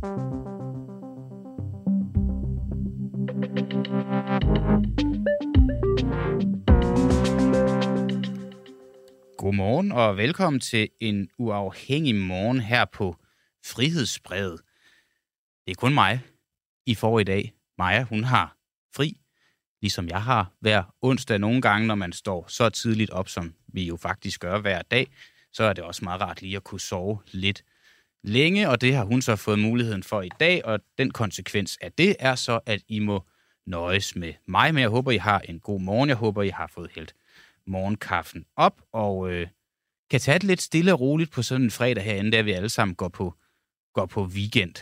Godmorgen og velkommen til en uafhængig morgen her på Frihedsbrevet. Det er kun mig, I får i dag. Maja, hun har fri, ligesom jeg har hver onsdag nogle gange, når man står så tidligt op, som vi jo faktisk gør hver dag, så er det også meget rart lige at kunne sove lidt længe, og det har hun så fået muligheden for i dag, og den konsekvens af det er så, at I må nøjes med mig, men jeg håber, I har en god morgen. Jeg håber, I har fået helt morgenkaffen op, og øh, kan tage det lidt stille og roligt på sådan en fredag herinde, der vi alle sammen går på, går på weekend.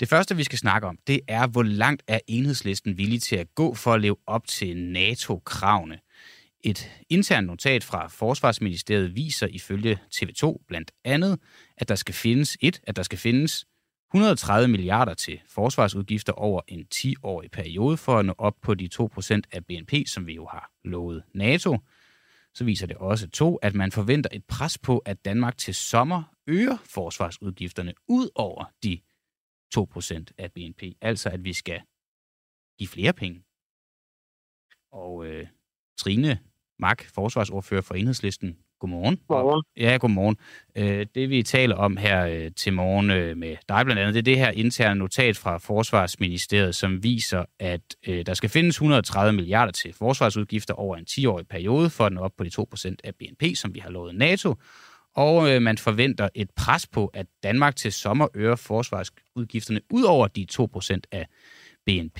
Det første, vi skal snakke om, det er, hvor langt er enhedslisten villig til at gå for at leve op til NATO-kravene. Et internt notat fra Forsvarsministeriet viser ifølge TV2 blandt andet, at der skal findes et, at der skal findes 130 milliarder til forsvarsudgifter over en 10-årig periode for at nå op på de 2% af BNP, som vi jo har lovet NATO. Så viser det også to, at man forventer et pres på, at Danmark til sommer øger forsvarsudgifterne ud over de 2% af BNP. Altså at vi skal give flere penge. Og øh, Trine Mark, forsvarsordfører for Enhedslisten, Godmorgen. Godmorgen. Ja, godmorgen. Øh, det vi taler om her øh, til morgen øh, med dig blandt andet, det er det her interne notat fra Forsvarsministeriet, som viser, at der skal findes 130 milliarder til forsvarsudgifter over en 10-årig periode for at nå op på de 2% af BNP, som vi har lovet NATO. Og man forventer et pres på, at Danmark til sommer øger forsvarsudgifterne ud over de 2% af BNP.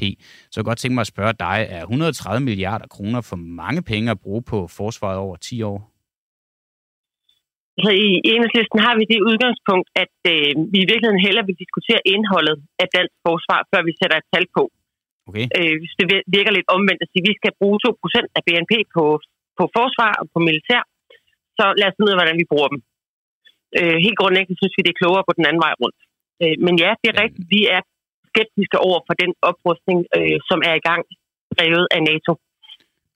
Så jeg godt tænke mig at spørge dig, er 130 milliarder kroner for mange penge at bruge på forsvaret over 10 år? Så i enhedslisten har vi det udgangspunkt, at øh, vi i virkeligheden hellere vil diskutere indholdet af dansk forsvar, før vi sætter et tal på. Okay. Øh, hvis det virker lidt omvendt at sige, at vi skal bruge 2% af BNP på, på forsvar og på militær, så lad os finde ud af, hvordan vi bruger dem. Øh, helt grundlæggende synes vi, det er klogere på den anden vej rundt. Øh, men ja, det er rigtigt. Vi er skeptiske over for den oprustning, øh, som er i gang, drevet af NATO.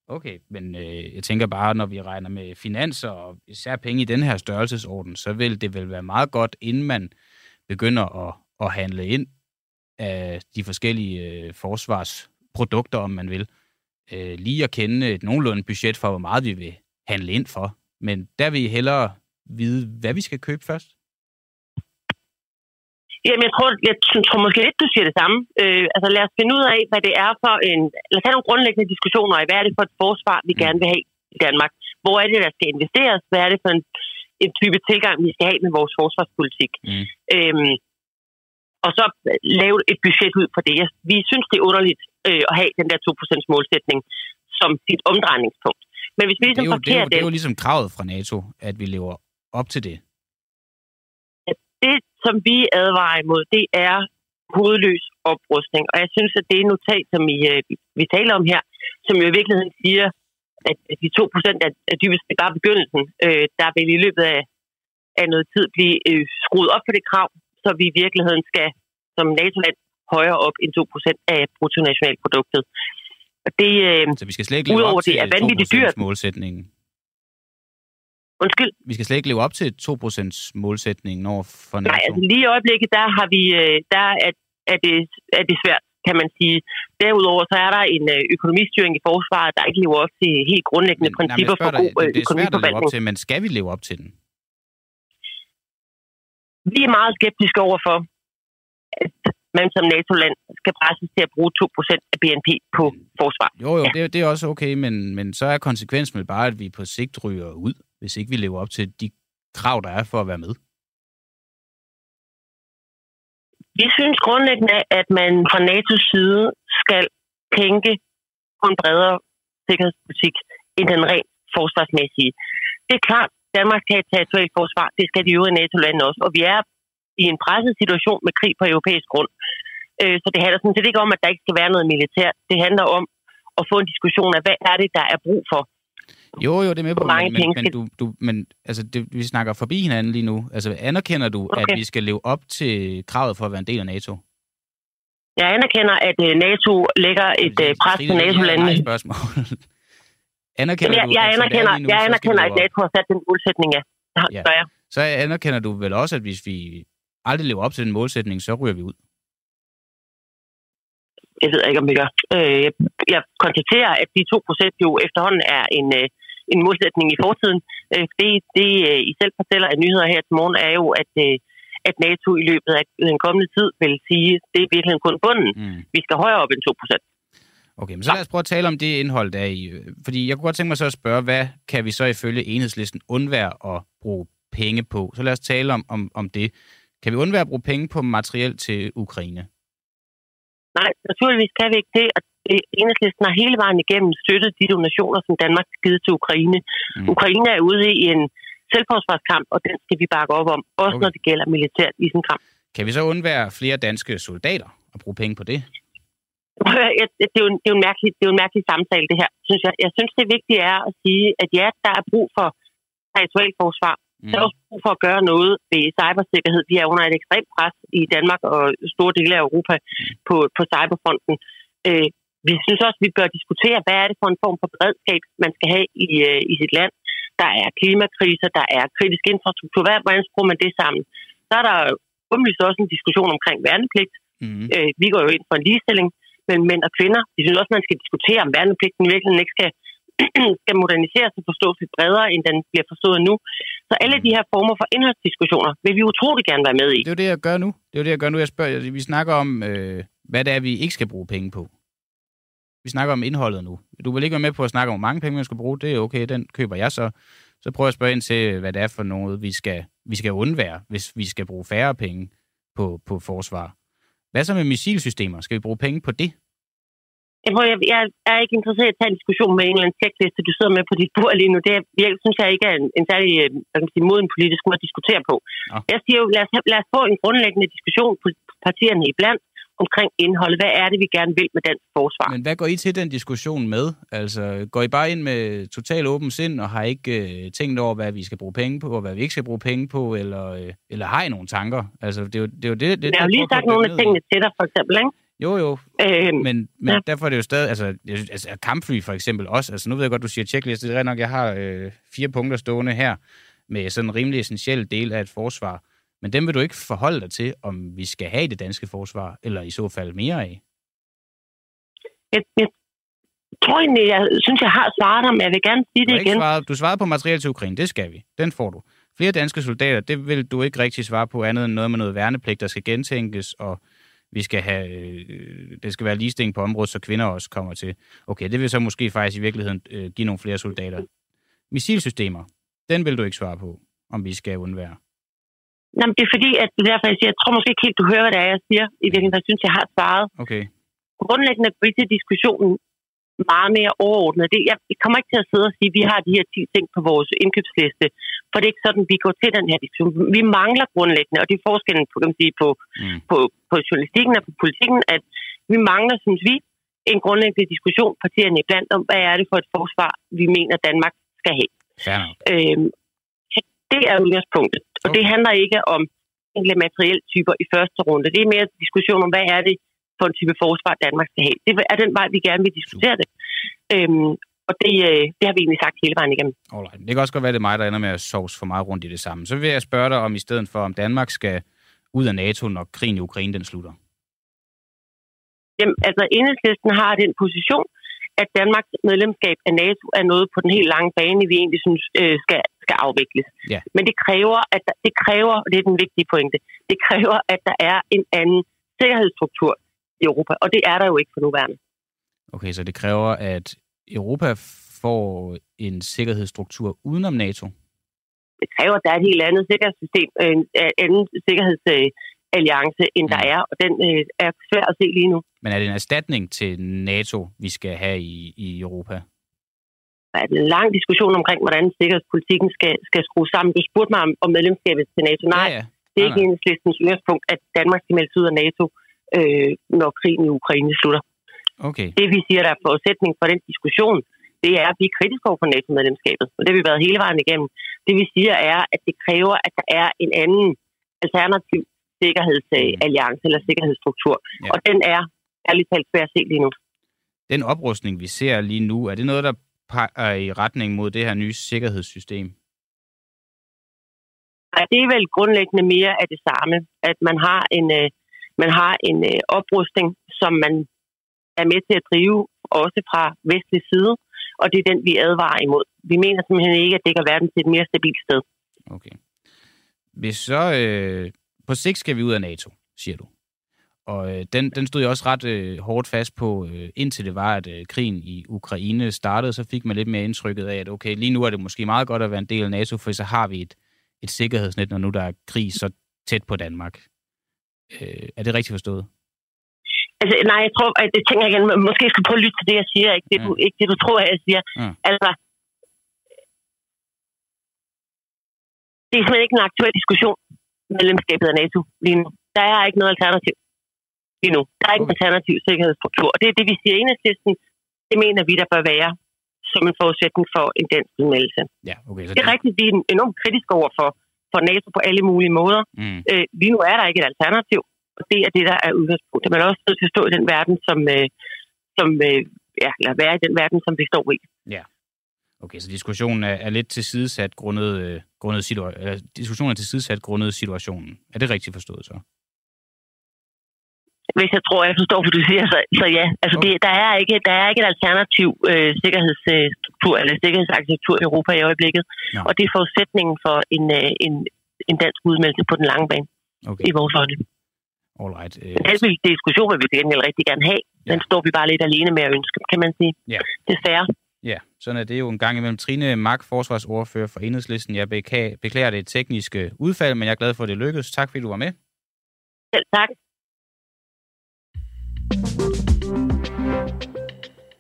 Okay, men øh, jeg tænker bare, når vi regner med finanser og især penge i den her størrelsesorden, så vil det vel være meget godt, inden man begynder at, at handle ind af de forskellige øh, forsvarsprodukter, om man vil, øh, lige at kende et nogenlunde budget for, hvor meget vi vil handle ind for. Men der vil I hellere vide, hvad vi skal købe først? Jamen, jeg tror, jeg tror måske lidt, du siger det samme. Øh, altså, lad os finde ud af, hvad det er for en... Lad os have nogle grundlæggende diskussioner i, hvad er det for et forsvar, vi mm. gerne vil have i Danmark? Hvor er det, der skal investeres? Hvad er det for en, en type tilgang, vi skal have med vores forsvarspolitik? Mm. Øhm, og så lave et budget ud for det. Vi synes, det er underligt øh, at have den der 2% målsætning som sit omdrejningspunkt. Men hvis vi ligesom det, er jo, det, er jo, det er jo ligesom kravet fra NATO, at vi lever op til det det, som vi advarer imod, det er hovedløs oprustning. Og jeg synes, at det notat, som vi, øh, vi taler om her, som jo i virkeligheden siger, at de 2 procent er, dybest bare begyndelsen. Øh, der vil i løbet af, af noget tid blive øh, skruet op på det krav, så vi i virkeligheden skal som NATO-land højere op end 2 procent af bruttonationalproduktet. Og det, øh, så vi skal slet ikke leve op til det er vanvittigt dyrt. målsætningen? Undskyld? Vi skal slet ikke leve op til 2% målsætningen over for NATO. Nej, altså lige i øjeblikket, der, har vi, øh, der er, er, det, er det svært, kan man sige. Derudover så er der en øh, økonomistyring i forsvaret, der ikke lever op til helt grundlæggende men, principper nej, for god dig, det er svært at leve op til, men skal vi leve op til den? Vi er meget skeptiske overfor, man som NATO-land skal presses til at bruge 2% af BNP på forsvar. Jo, jo, ja. det, det er også okay, men, men så er konsekvensen vel bare, at vi på sigt ryger ud hvis ikke vi lever op til de krav, der er for at være med? Vi synes grundlæggende, at man fra NATO's side skal tænke på en bredere sikkerhedspolitik end den rent forsvarsmæssige. Det er klart, Danmark skal have et territorialt forsvar. Det skal de øvrige NATO-lande også. Og vi er i en presset situation med krig på europæisk grund. Øh, så det handler sådan set ikke om, at der ikke skal være noget militær. Det handler om at få en diskussion af, hvad er det, der er brug for jo, jo, det er med på, men, men, men, du, du, men altså, det, vi snakker forbi hinanden lige nu. Altså, anerkender du, okay. at vi skal leve op til kravet for at være en del af NATO? Jeg anerkender, at uh, NATO lægger et uh, pres på NATO-landene. Nej, spørgsmål. anerkender jeg, du, jeg, anerkender, nu, jeg anerkender, at NATO har sat den målsætning. Så, ja. så anerkender du vel også, at hvis vi aldrig lever op til den målsætning, så ryger vi ud. Jeg ved ikke, om vi gør. Øh, jeg konstaterer, at de 2% jo efterhånden er en, øh, en modsætning i fortiden. Øh, det, det I selv fortæller af nyheder her til morgen, er jo, at, at NATO i løbet af den kommende tid vil sige, at det er virkelig kun bunden. Mm. Vi skal højere op end 2%. Okay, men så lad os prøve at tale om det indhold, der er i. Fordi jeg kunne godt tænke mig så at spørge, hvad kan vi så ifølge enhedslisten undvære at bruge penge på? Så lad os tale om, om, om det. Kan vi undvære at bruge penge på materiel til Ukraine? Nej, naturligvis kan vi ikke det. Og enhedslisten har hele vejen igennem støttet de donationer, som Danmark har givet til Ukraine. Mm. Ukraine er ude i en selvforsvarskamp, og den skal vi bakke op om, også okay. når det gælder militært i sin kamp. Kan vi så undvære flere danske soldater og bruge penge på det? Det er, jo en, det, er jo en mærkelig, det er jo en mærkelig samtale, det her, synes jeg. Jeg synes, det vigtige er at sige, at ja, der er brug for territorialforsvar, Mm. Der er også brug for at gøre noget ved cybersikkerhed. Vi er under et ekstremt pres i Danmark og store dele af Europa på, på cyberfronten. Øh, vi synes også, at vi bør diskutere, hvad er det for en form for beredskab, man skal have i, øh, i sit land. Der er klimakriser, der er kritisk infrastruktur. Hvad, hvordan skruer man det sammen? Så er der åbenlyst også en diskussion omkring værnepligt. Mm. Øh, vi går jo ind for en ligestilling mellem mænd og kvinder. Vi synes også, man skal diskutere, om værnepligten virkelig ikke skal skal moderniseres og forstås lidt bredere, end den bliver forstået nu. Så alle de her former for indholdsdiskussioner vil vi utrolig gerne være med i. Det er jo det, jeg gør nu. Det er jo det, jeg gør nu. Jeg spørger, vi snakker om, øh, hvad det er, vi ikke skal bruge penge på. Vi snakker om indholdet nu. Du vil ikke være med på at snakke om, hvor mange penge man skal bruge. Det er okay, den køber jeg så. Så prøver jeg at spørge ind til, hvad det er for noget, vi skal, vi skal undvære, hvis vi skal bruge færre penge på, på forsvar. Hvad så med missilsystemer? Skal vi bruge penge på det? Jeg, jeg er ikke interesseret i at tage en diskussion med en eller anden checkliste, du sidder med på dit bord lige nu. Det jeg synes jeg ikke er en, en særlig øh, hvad kan man sige, moden politisk måde at diskutere på. Ja. Jeg siger jo, lad os, lad os få en grundlæggende diskussion på partierne iblandt omkring indholdet. Hvad er det, vi gerne vil med dansk forsvar? Men hvad går I til den diskussion med? Altså, går I bare ind med total åben sind og har ikke øh, tænkt over, hvad vi skal bruge penge på, og hvad vi ikke skal bruge penge på, eller, øh, eller har I nogle tanker? Altså, det er jo det, er jo det, det Jeg har lige sagt nogle af tingene til dig, for eksempel, ikke? Jo, jo. Øh, men men ja. derfor er det jo stadig... Altså, altså kampfly for eksempel også. Altså, nu ved jeg godt, du siger checkliste. Det er nok, jeg har øh, fire punkter stående her med sådan en rimelig essentiel del af et forsvar. Men dem vil du ikke forholde dig til, om vi skal have det danske forsvar, eller i så fald mere af? Jeg, jeg tror egentlig, jeg synes, jeg har svaret om, jeg vil gerne sige det igen. Svaret, du svarede på materiel til Ukraine, det skal vi. Den får du. Flere danske soldater, det vil du ikke rigtig svare på, andet end noget med noget værnepligt, der skal gentænkes, og vi skal have, øh, det skal være ligestilling på området, så kvinder også kommer til. Okay, det vil så måske faktisk i virkeligheden øh, give nogle flere soldater. Missilsystemer, den vil du ikke svare på, om vi skal undvære. Jamen, det er fordi, at det er derfor, jeg siger, jeg tror måske ikke helt, du hører, hvad det er, jeg siger. I virkeligheden, jeg synes, jeg har svaret. Okay. Grundlæggende går til diskussionen meget mere overordnet. Det, jeg, jeg kommer ikke til at sidde og sige, at vi har de her 10 ting på vores indkøbsliste, for det er ikke sådan, vi går til den her diskussion. Vi mangler grundlæggende, og det er forskellen på, kan man sige, på, mm. på, på journalistikken og på politikken, at vi mangler, synes vi, en grundlæggende diskussion partierne iblandt om, hvad er det for et forsvar, vi mener, Danmark skal have. Ja. Øhm, det er udgangspunktet. Og okay. det handler ikke om enkelte materieltyper i første runde. Det er mere en diskussion om, hvad er det for en type forsvar, Danmark skal have. Det er den vej, vi gerne vil diskutere det. Øhm, og det, øh, det har vi egentlig sagt hele vejen igennem. Alright. Det kan også godt være, det er mig, der ender med at sovs for meget rundt i det samme. Så vil jeg spørge dig om, i stedet for, om Danmark skal ud af NATO, når krigen i Ukraine den slutter? Jamen, altså, enhedslisten har den position, at Danmarks medlemskab af NATO er noget på den helt lange bane, vi egentlig synes øh, skal, skal afvikles. Ja. Men det kræver, at der, det kræver, og det er den vigtige pointe, det kræver, at der er en anden sikkerhedsstruktur i Europa, og det er der jo ikke for nuværende. Okay, så det kræver, at Europa får en sikkerhedsstruktur udenom NATO? Det kræver, at der er et helt andet sikkerhedssystem, en anden sikkerhedsalliance, end der mm. er, og den øh, er svær at se lige nu. Men er det en erstatning til NATO, vi skal have i, i Europa? Der er en lang diskussion omkring, hvordan sikkerhedspolitikken skal, skal skrues sammen. Du spurgte mig om, om medlemskabet til NATO. Nej, ja, ja. det er ikke enhedslistens udgangspunkt, at Danmark skal melde ud af NATO, øh, når krigen i Ukraine slutter. Okay. Det vi siger, der er forudsætning for den diskussion, det er, at vi er kritiske over for NATO-medlemskabet. Og det har vi været hele vejen igennem. Det vi siger er, at det kræver, at der er en anden alternativ sikkerhedsalliance eller sikkerhedsstruktur. Ja. Og den er ærligt talt svær at se lige nu. Den oprustning, vi ser lige nu, er det noget, der peger i retning mod det her nye sikkerhedssystem? Nej, det er vel grundlæggende mere af det samme, at man har en, øh, man har en øh, oprustning, som man er med til at drive, også fra vestlig side, og det er den, vi advarer imod. Vi mener simpelthen ikke, at det gør verden til et mere stabilt sted. Okay. Hvis så øh, på sigt skal vi ud af NATO, siger du. Og øh, den, den stod jeg også ret øh, hårdt fast på, øh, indtil det var, at øh, krigen i Ukraine startede, så fik man lidt mere indtrykket af, at okay, lige nu er det måske meget godt at være en del af NATO, for så har vi et, et sikkerhedsnet, når nu der er krig så tæt på Danmark. Øh, er det rigtigt forstået? Altså, nej, jeg tror, at det tænker jeg igen, måske skal prøve at lytte til det, jeg siger, ikke det, ja. du, ikke det, du tror, jeg siger. Ja. Altså, det er simpelthen ikke en aktuel diskussion, medlemskabet af NATO lige nu. Der er ikke noget alternativ lige nu. Der er ikke okay. en alternativ sikkerhedsstruktur. Og det er det, vi siger i enhedslisten. Det mener vi, der bør være som en forudsætning for en dansk udmeldelse. Ja, okay, så det er rigtigt, vi er enormt kritiske over for, for NATO på alle mulige måder. Mm. Øh, lige nu er der ikke et alternativ, og det er det, der er udgangspunktet. Man er også nødt til at stå i den verden, som, øh, som øh, ja, eller være i den verden, som vi står i. Ja. Okay, så diskussionen er, er lidt tilsidesat grundet, øh, grundet situa- eller, diskussionen er tilsidesat grundet situationen. Er det rigtigt forstået så? hvis jeg tror, jeg forstår, hvad du siger, så, så ja. Altså, det, der, er ikke, der er ikke et alternativ øh, sikkerhedsstruktur eller sikkerhedsarkitektur i Europa i øjeblikket. Ja. Og det er forudsætningen for en, øh, en, en dansk udmeldelse på den lange bane okay. i vores øjne. Alright. Øh... Den diskussion vil vi gengæld rigtig gerne have. Ja. Den står vi bare lidt alene med at ønske, kan man sige. Ja. Desværre. Ja, sådan er det jo en gang imellem. Trine Mark, forsvarsordfører for Enhedslisten. Jeg beklager det tekniske udfald, men jeg er glad for, at det lykkedes. Tak fordi du var med. Selv tak.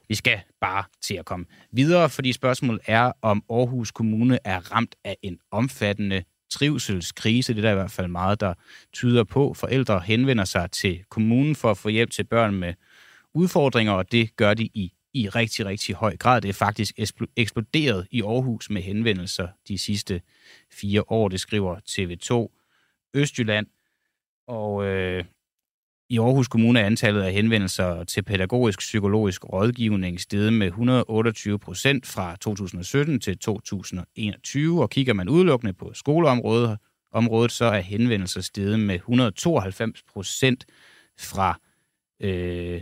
Vi skal bare til at komme videre, fordi spørgsmålet er, om Aarhus Kommune er ramt af en omfattende trivselskrise. Det er der i hvert fald meget, der tyder på. Forældre henvender sig til kommunen for at få hjælp til børn med udfordringer, og det gør de i, i rigtig, rigtig høj grad. Det er faktisk eksploderet i Aarhus med henvendelser de sidste fire år, det skriver TV2 Østjylland. Og øh, i Aarhus Kommune er antallet af henvendelser til pædagogisk psykologisk rådgivning steget med 128 procent fra 2017 til 2021, og kigger man udelukkende på skoleområdet, området, så er henvendelser steget med 192 procent fra øh,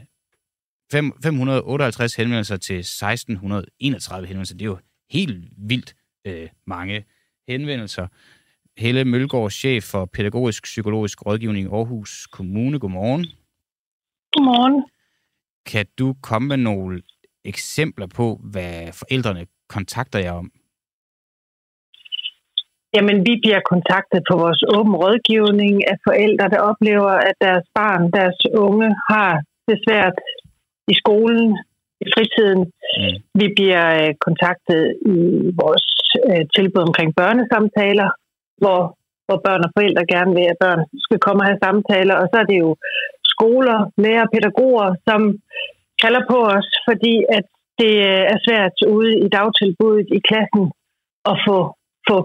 558 henvendelser til 1631 henvendelser. Det er jo helt vildt øh, mange henvendelser. Helle Mølgaard, chef for pædagogisk psykologisk rådgivning i Aarhus Kommune. Godmorgen. Godmorgen. Kan du komme med nogle eksempler på, hvad forældrene kontakter jer om? Jamen, vi bliver kontaktet på vores åben rådgivning af forældre, der oplever, at deres barn, deres unge, har det svært i skolen, i fritiden. Mm. Vi bliver øh, kontaktet i vores øh, tilbud omkring børnesamtaler, hvor, hvor børn og forældre gerne vil, at børn skal komme og have samtaler. Og så er det jo skoler, lærer, pædagoger, som kalder på os, fordi at det øh, er svært ude i dagtilbuddet i klassen at få, få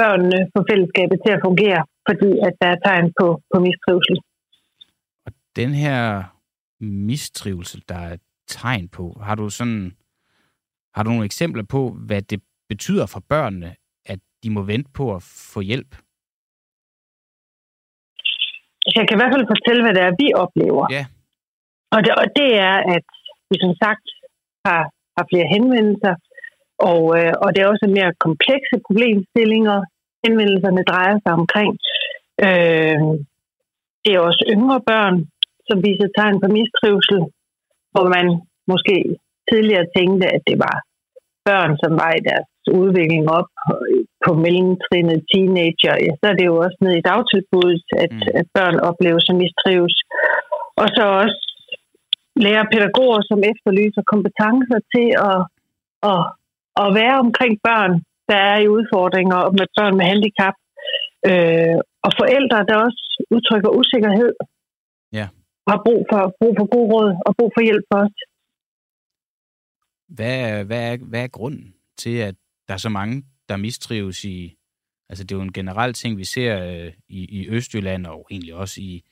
børnene, få fællesskabet til at fungere, fordi at der er tegn på, på mistrivsel. Og den her mistrivsel, der er tegn på, har du sådan har du nogle eksempler på, hvad det betyder for børnene, de må vente på at få hjælp? Jeg kan i hvert fald fortælle, hvad det er, vi oplever. Ja. Og, det, og det er, at vi som sagt har, har flere henvendelser, og, øh, og det er også mere komplekse problemstillinger, henvendelserne drejer sig omkring. Øh, det er også yngre børn, som viser tegn på mistrivsel, hvor man måske tidligere tænkte, at det var børn, som var i deres udvikling op på mellemtrinnet teenager, ja, så er det jo også ned i dagtilbuddet, at, mm. at børn oplever sig mistrives. Og så også lærer pædagoger, som efterlyser kompetencer til at, at, at være omkring børn, der er i udfordringer med børn med handicap. Øh, og forældre, der også udtrykker usikkerhed, ja. har brug for, brug for god råd og brug for hjælp for os. Hvad, hvad, er, hvad er grunden til, at der er så mange, der mistrives i... Altså, det er jo en generel ting, vi ser øh, i, i Østjylland, og egentlig også i,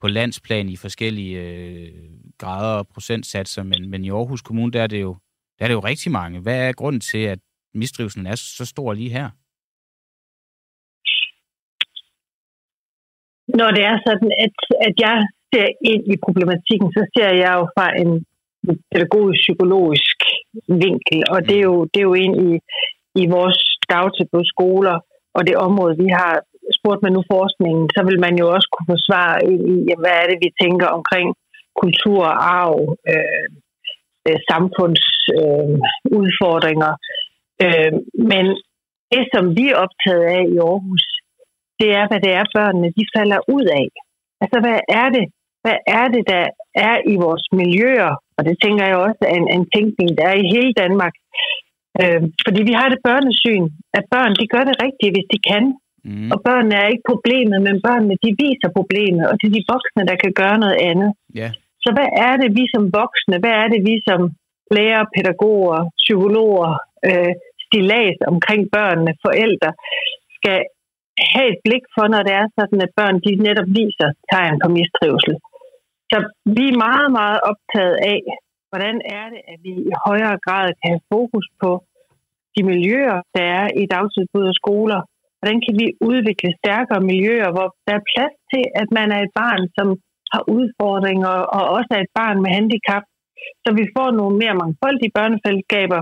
på landsplan i forskellige øh, grader og procentsatser, men, men i Aarhus Kommune, der er, det jo, der er det jo rigtig mange. Hvad er grunden til, at mistrivelsen er så stor lige her? når det er sådan, at, at jeg ser ind i problematikken, så ser jeg jo fra en pædagogisk-psykologisk vinkel, og det er jo, det er jo ind i, i vores dagtilbud skoler, og det område, vi har spurgt med nu forskningen, så vil man jo også kunne få svar i, hvad er det, vi tænker omkring kultur, arv, øh, øh samfundsudfordringer. Øh, øh, men det, som vi er optaget af i Aarhus, det er, hvad det er, børnene de falder ud af. Altså, hvad er det, hvad er det, der er i vores miljøer? Og det tænker jeg også er en, en tænkning, der er i hele Danmark. Øh, fordi vi har det børnesyn, at børn de gør det rigtige, hvis de kan. Mm. Og børnene er ikke problemet, men børnene de viser problemet, og det er de voksne, der kan gøre noget andet. Yeah. Så hvad er det, vi som voksne, hvad er det, vi som lærere, pædagoger, psykologer, øh, stilas omkring børnene, forældre, skal have et blik for, når det er sådan, at børn de netop viser tegn på mistrivsel. Så vi er meget, meget optaget af, hvordan er det, at vi i højere grad kan have fokus på de miljøer, der er i dagtilbud og skoler. Hvordan kan vi udvikle stærkere miljøer, hvor der er plads til, at man er et barn, som har udfordringer, og også er et barn med handicap, så vi får nogle mere mangfoldige børnefællesskaber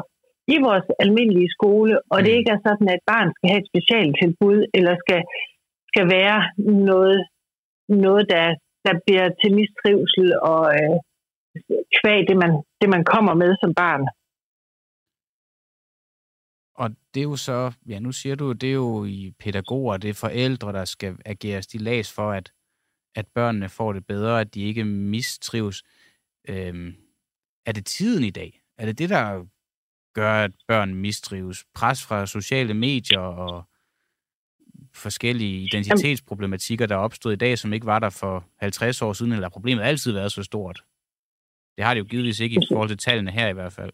i vores almindelige skole, og det mm. ikke er sådan, at et barn skal have et specialtilbud, eller skal, skal være noget, noget der, der bliver til mistrivsel og øh, kvæg det man, det, man kommer med som barn. Og det er jo så, ja nu siger du, det er jo i pædagoger, det er forældre, der skal agere stilas for, at, at børnene får det bedre, at de ikke mistrives. Øhm, er det tiden i dag? Er det det, der gør, at børn mistrives? Pres fra sociale medier og forskellige identitetsproblematikker, der er opstået i dag, som ikke var der for 50 år siden, eller problemet altid været så stort? Det har det jo givetvis ikke i forhold til tallene her i hvert fald.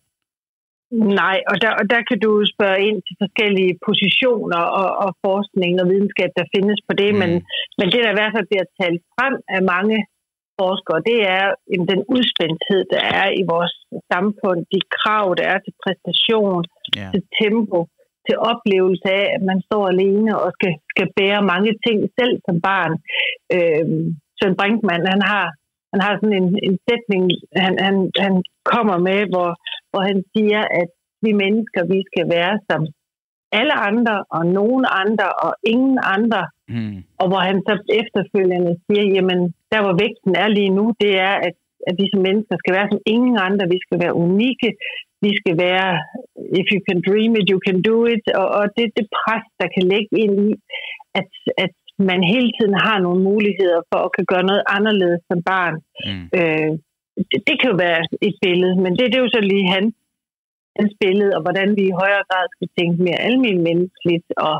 Nej, og der, og der kan du spørge ind til forskellige positioner og, og forskning og videnskab, der findes på det, mm. men, men det, der i hvert fald bliver talt frem af mange forskere, det er jamen, den udspændthed, der er i vores samfund, de krav, der er til præstation, yeah. til tempo, til oplevelse af, at man står alene og skal, skal bære mange ting selv som barn. Øh, Søren Brinkmann, han har, han har sådan en, en sætning, han, han, han kommer med, hvor, hvor han siger, at vi mennesker, vi skal være som alle andre, og nogen andre, og ingen andre. Mm. Og hvor han så efterfølgende siger, jamen, der hvor vægten er lige nu, det er, at, at vi som mennesker skal være som ingen andre. Vi skal være unikke. Vi skal være, if you can dream it, you can do it. Og, og det det pres, der kan lægge ind i, at, at man hele tiden har nogle muligheder for at kan gøre noget anderledes som barn. Mm. Øh, det, det kan jo være et billede, men det, det er jo så lige hans, hans billede, og hvordan vi i højere grad skal tænke mere almindeligt menneskeligt og,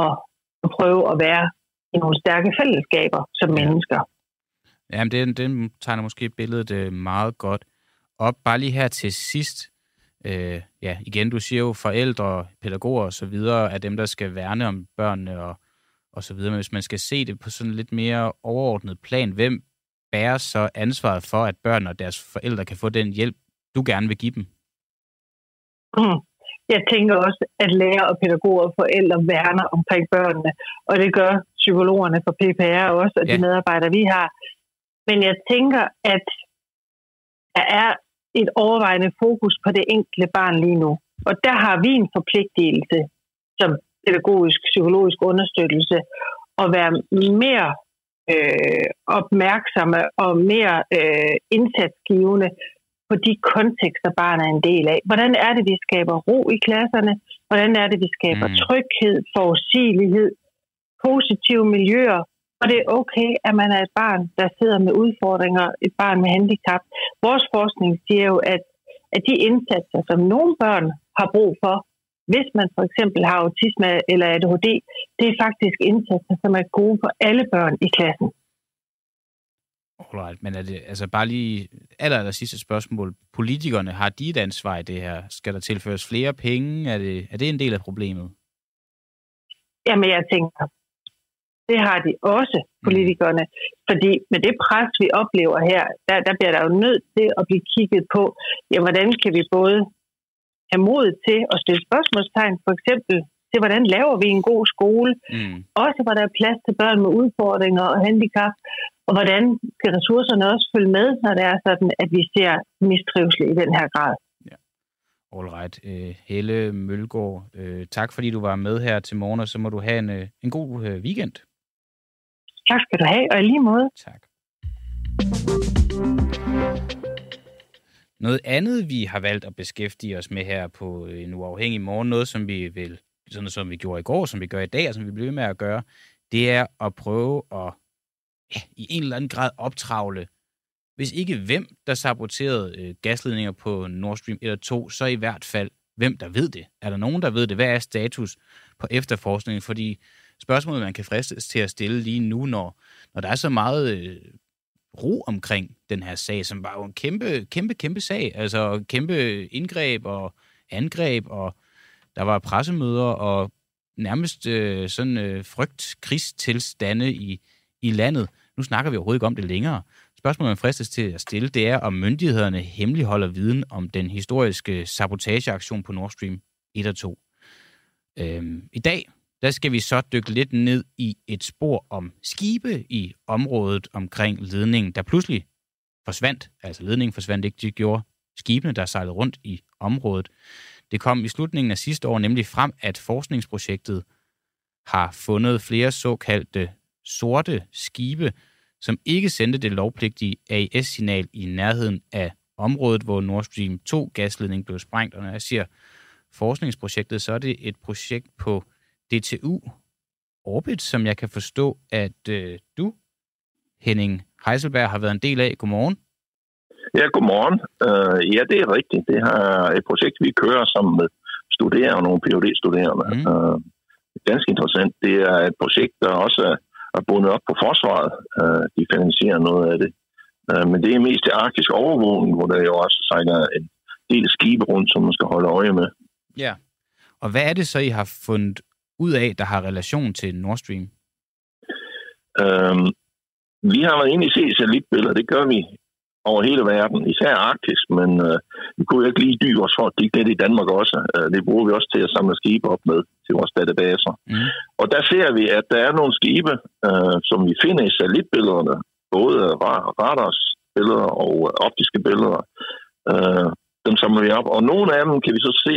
og, og prøve at være i nogle stærke fællesskaber som mennesker. Jamen, det, det tegner måske billedet øh, meget godt op. Bare lige her til sidst. Øh, ja, igen, du siger jo, forældre, pædagoger og så videre er dem, der skal værne om børnene og, og så videre. Men hvis man skal se det på sådan lidt mere overordnet plan, hvem bærer så ansvaret for, at børn og deres forældre kan få den hjælp, du gerne vil give dem? Mm. Jeg tænker også, at lærer og pædagoger og forældre værner omkring børnene, og det gør psykologerne for PPR også, og ja. de medarbejdere, vi har. Men jeg tænker, at der er et overvejende fokus på det enkelte barn lige nu. Og der har vi en forpligtelse som pædagogisk, psykologisk understøttelse at være mere øh, opmærksomme og mere øh, indsatsgivende på de kontekster, barnet er en del af. Hvordan er det, vi skaber ro i klasserne? Hvordan er det, vi skaber mm. tryghed, forudsigelighed, positive miljøer? Og det er okay, at man er et barn, der sidder med udfordringer, et barn med handicap. Vores forskning siger jo, at, at de indsatser, som nogle børn har brug for, hvis man for eksempel har autisme eller ADHD, det er faktisk indsatser, som er gode for alle børn i klassen. Alright, men er det altså bare lige aller, aller sidste spørgsmål. Politikerne, har de et ansvar i det her? Skal der tilføres flere penge? Er det, er det en del af problemet? Jamen, jeg tænker, det har de også, mm. politikerne. Fordi med det pres, vi oplever her, der, der bliver der jo nødt til at blive kigget på, ja, hvordan kan vi både have mod til at stille spørgsmålstegn, for eksempel til, hvordan laver vi en god skole, Mm. også hvor der er plads til børn med udfordringer og handicap, og hvordan skal ressourcerne også følge med, når det er sådan, at vi ser mistrivsel i den her grad. All right. Øh, Helle Mølgaard, øh, tak fordi du var med her til morgen, og så må du have en, øh, en god weekend. Tak skal du have, og i lige måde. Tak. Noget andet, vi har valgt at beskæftige os med her på en uafhængig morgen, noget som vi vil, sådan som vi gjorde i går, som vi gør i dag, og som vi bliver ved med at gøre, det er at prøve at ja, i en eller anden grad optravle, hvis ikke hvem, der saboterede øh, gasledninger på Nord Stream 1 og 2, så i hvert fald hvem, der ved det. Er der nogen, der ved det? Hvad er status på efterforskningen? Fordi spørgsmålet, man kan fristes til at stille lige nu, når, når der er så meget øh, ro omkring den her sag, som var jo en kæmpe, kæmpe, kæmpe sag. Altså kæmpe indgreb og angreb, og der var pressemøder og nærmest øh, sådan øh, frygt, krigstilstande i, i landet. Nu snakker vi overhovedet ikke om det længere. Spørgsmålet, man fristes til at stille, det er, om myndighederne hemmeligholder viden om den historiske sabotageaktion på Nord Stream 1 og 2. Øhm, I dag, der skal vi så dykke lidt ned i et spor om skibe i området omkring ledningen, der pludselig forsvandt. Altså ledningen forsvandt ikke, de gjorde skibene, der sejlede rundt i området. Det kom i slutningen af sidste år nemlig frem, at forskningsprojektet har fundet flere såkaldte sorte skibe, som ikke sendte det lovpligtige AIS-signal i nærheden af området, hvor Nord Stream 2 gasledning blev sprængt. Og når jeg siger forskningsprojektet, så er det et projekt på DTU Orbit, som jeg kan forstå, at øh, du, Henning Heiselberg, har været en del af. Godmorgen. Ja, godmorgen. Uh, ja, det er rigtigt. Det er et projekt, vi kører sammen med studerende og nogle phd studerende Mm. Uh, ganske interessant. Det er et projekt, der også er, er bundet op på forsvaret. Uh, de finansierer noget af det. Uh, men det er mest til arktisk overvågning, hvor der jo også sejler en del skibe rundt, som man skal holde øje med. Ja. Og hvad er det så, I har fundet ud af, der har relation til Nord Stream? Uh, vi har været inde i se satellitbilleder. Det gør vi over hele verden, især Arktis, men øh, vi kunne jo ikke lige dybe os for at kigge lidt i Danmark også. Øh, det bruger vi også til at samle skibe op med til vores databaser. Mm. Og der ser vi, at der er nogle skibe, øh, som vi finder i satellitbillederne, både ra- radarsbilleder og øh, optiske billeder. Øh, dem samler vi op, og nogle af dem kan vi så se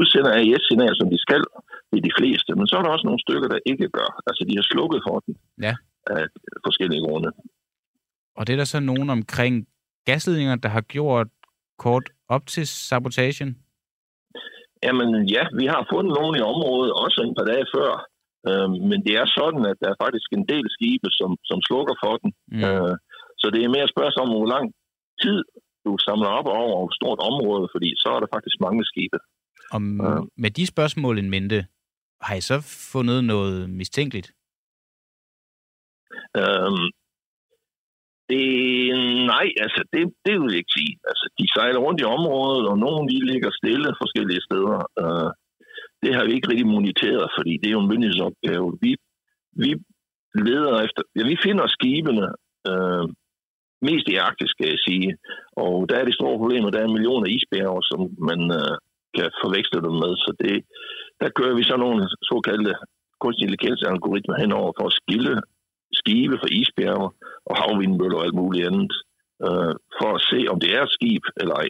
udsender AIS-signal, som de skal. Det er de fleste, men så er der også nogle stykker, der ikke gør. Altså, de har slukket for den Ja. af forskellige grunde. Og det er der så nogen omkring gasledninger, der har gjort kort op til sabotagen? Jamen ja, vi har fundet nogen i området, også en par dage før. Øh, men det er sådan, at der er faktisk en del skibe, som, som slukker for den. Mm. Øh, så det er mere et spørgsmål om, hvor lang tid du samler op over et stort område, fordi så er der faktisk mange skibe. Og Ja. med de spørgsmål in mente, har I så fundet noget mistænkeligt? Øhm, det, nej, altså det, det vil jeg ikke sige. Altså, de sejler rundt i området, og nogle de ligger stille forskellige steder. Uh, det har vi ikke rigtig moniteret, fordi det er jo en myndighedsopgave. Vi, vi leder efter, ja, vi finder skibene øh, mest i Arktis, skal jeg sige. Og der er det store problemer, der er millioner isbjerger, som man øh, kan forveksle dem med. Så det, der kører vi så nogle såkaldte kunstig intelligensalgoritmer henover for at skille skibe fra isbjerge og havvindmøller og alt muligt andet, øh, for at se, om det er et skib eller ej.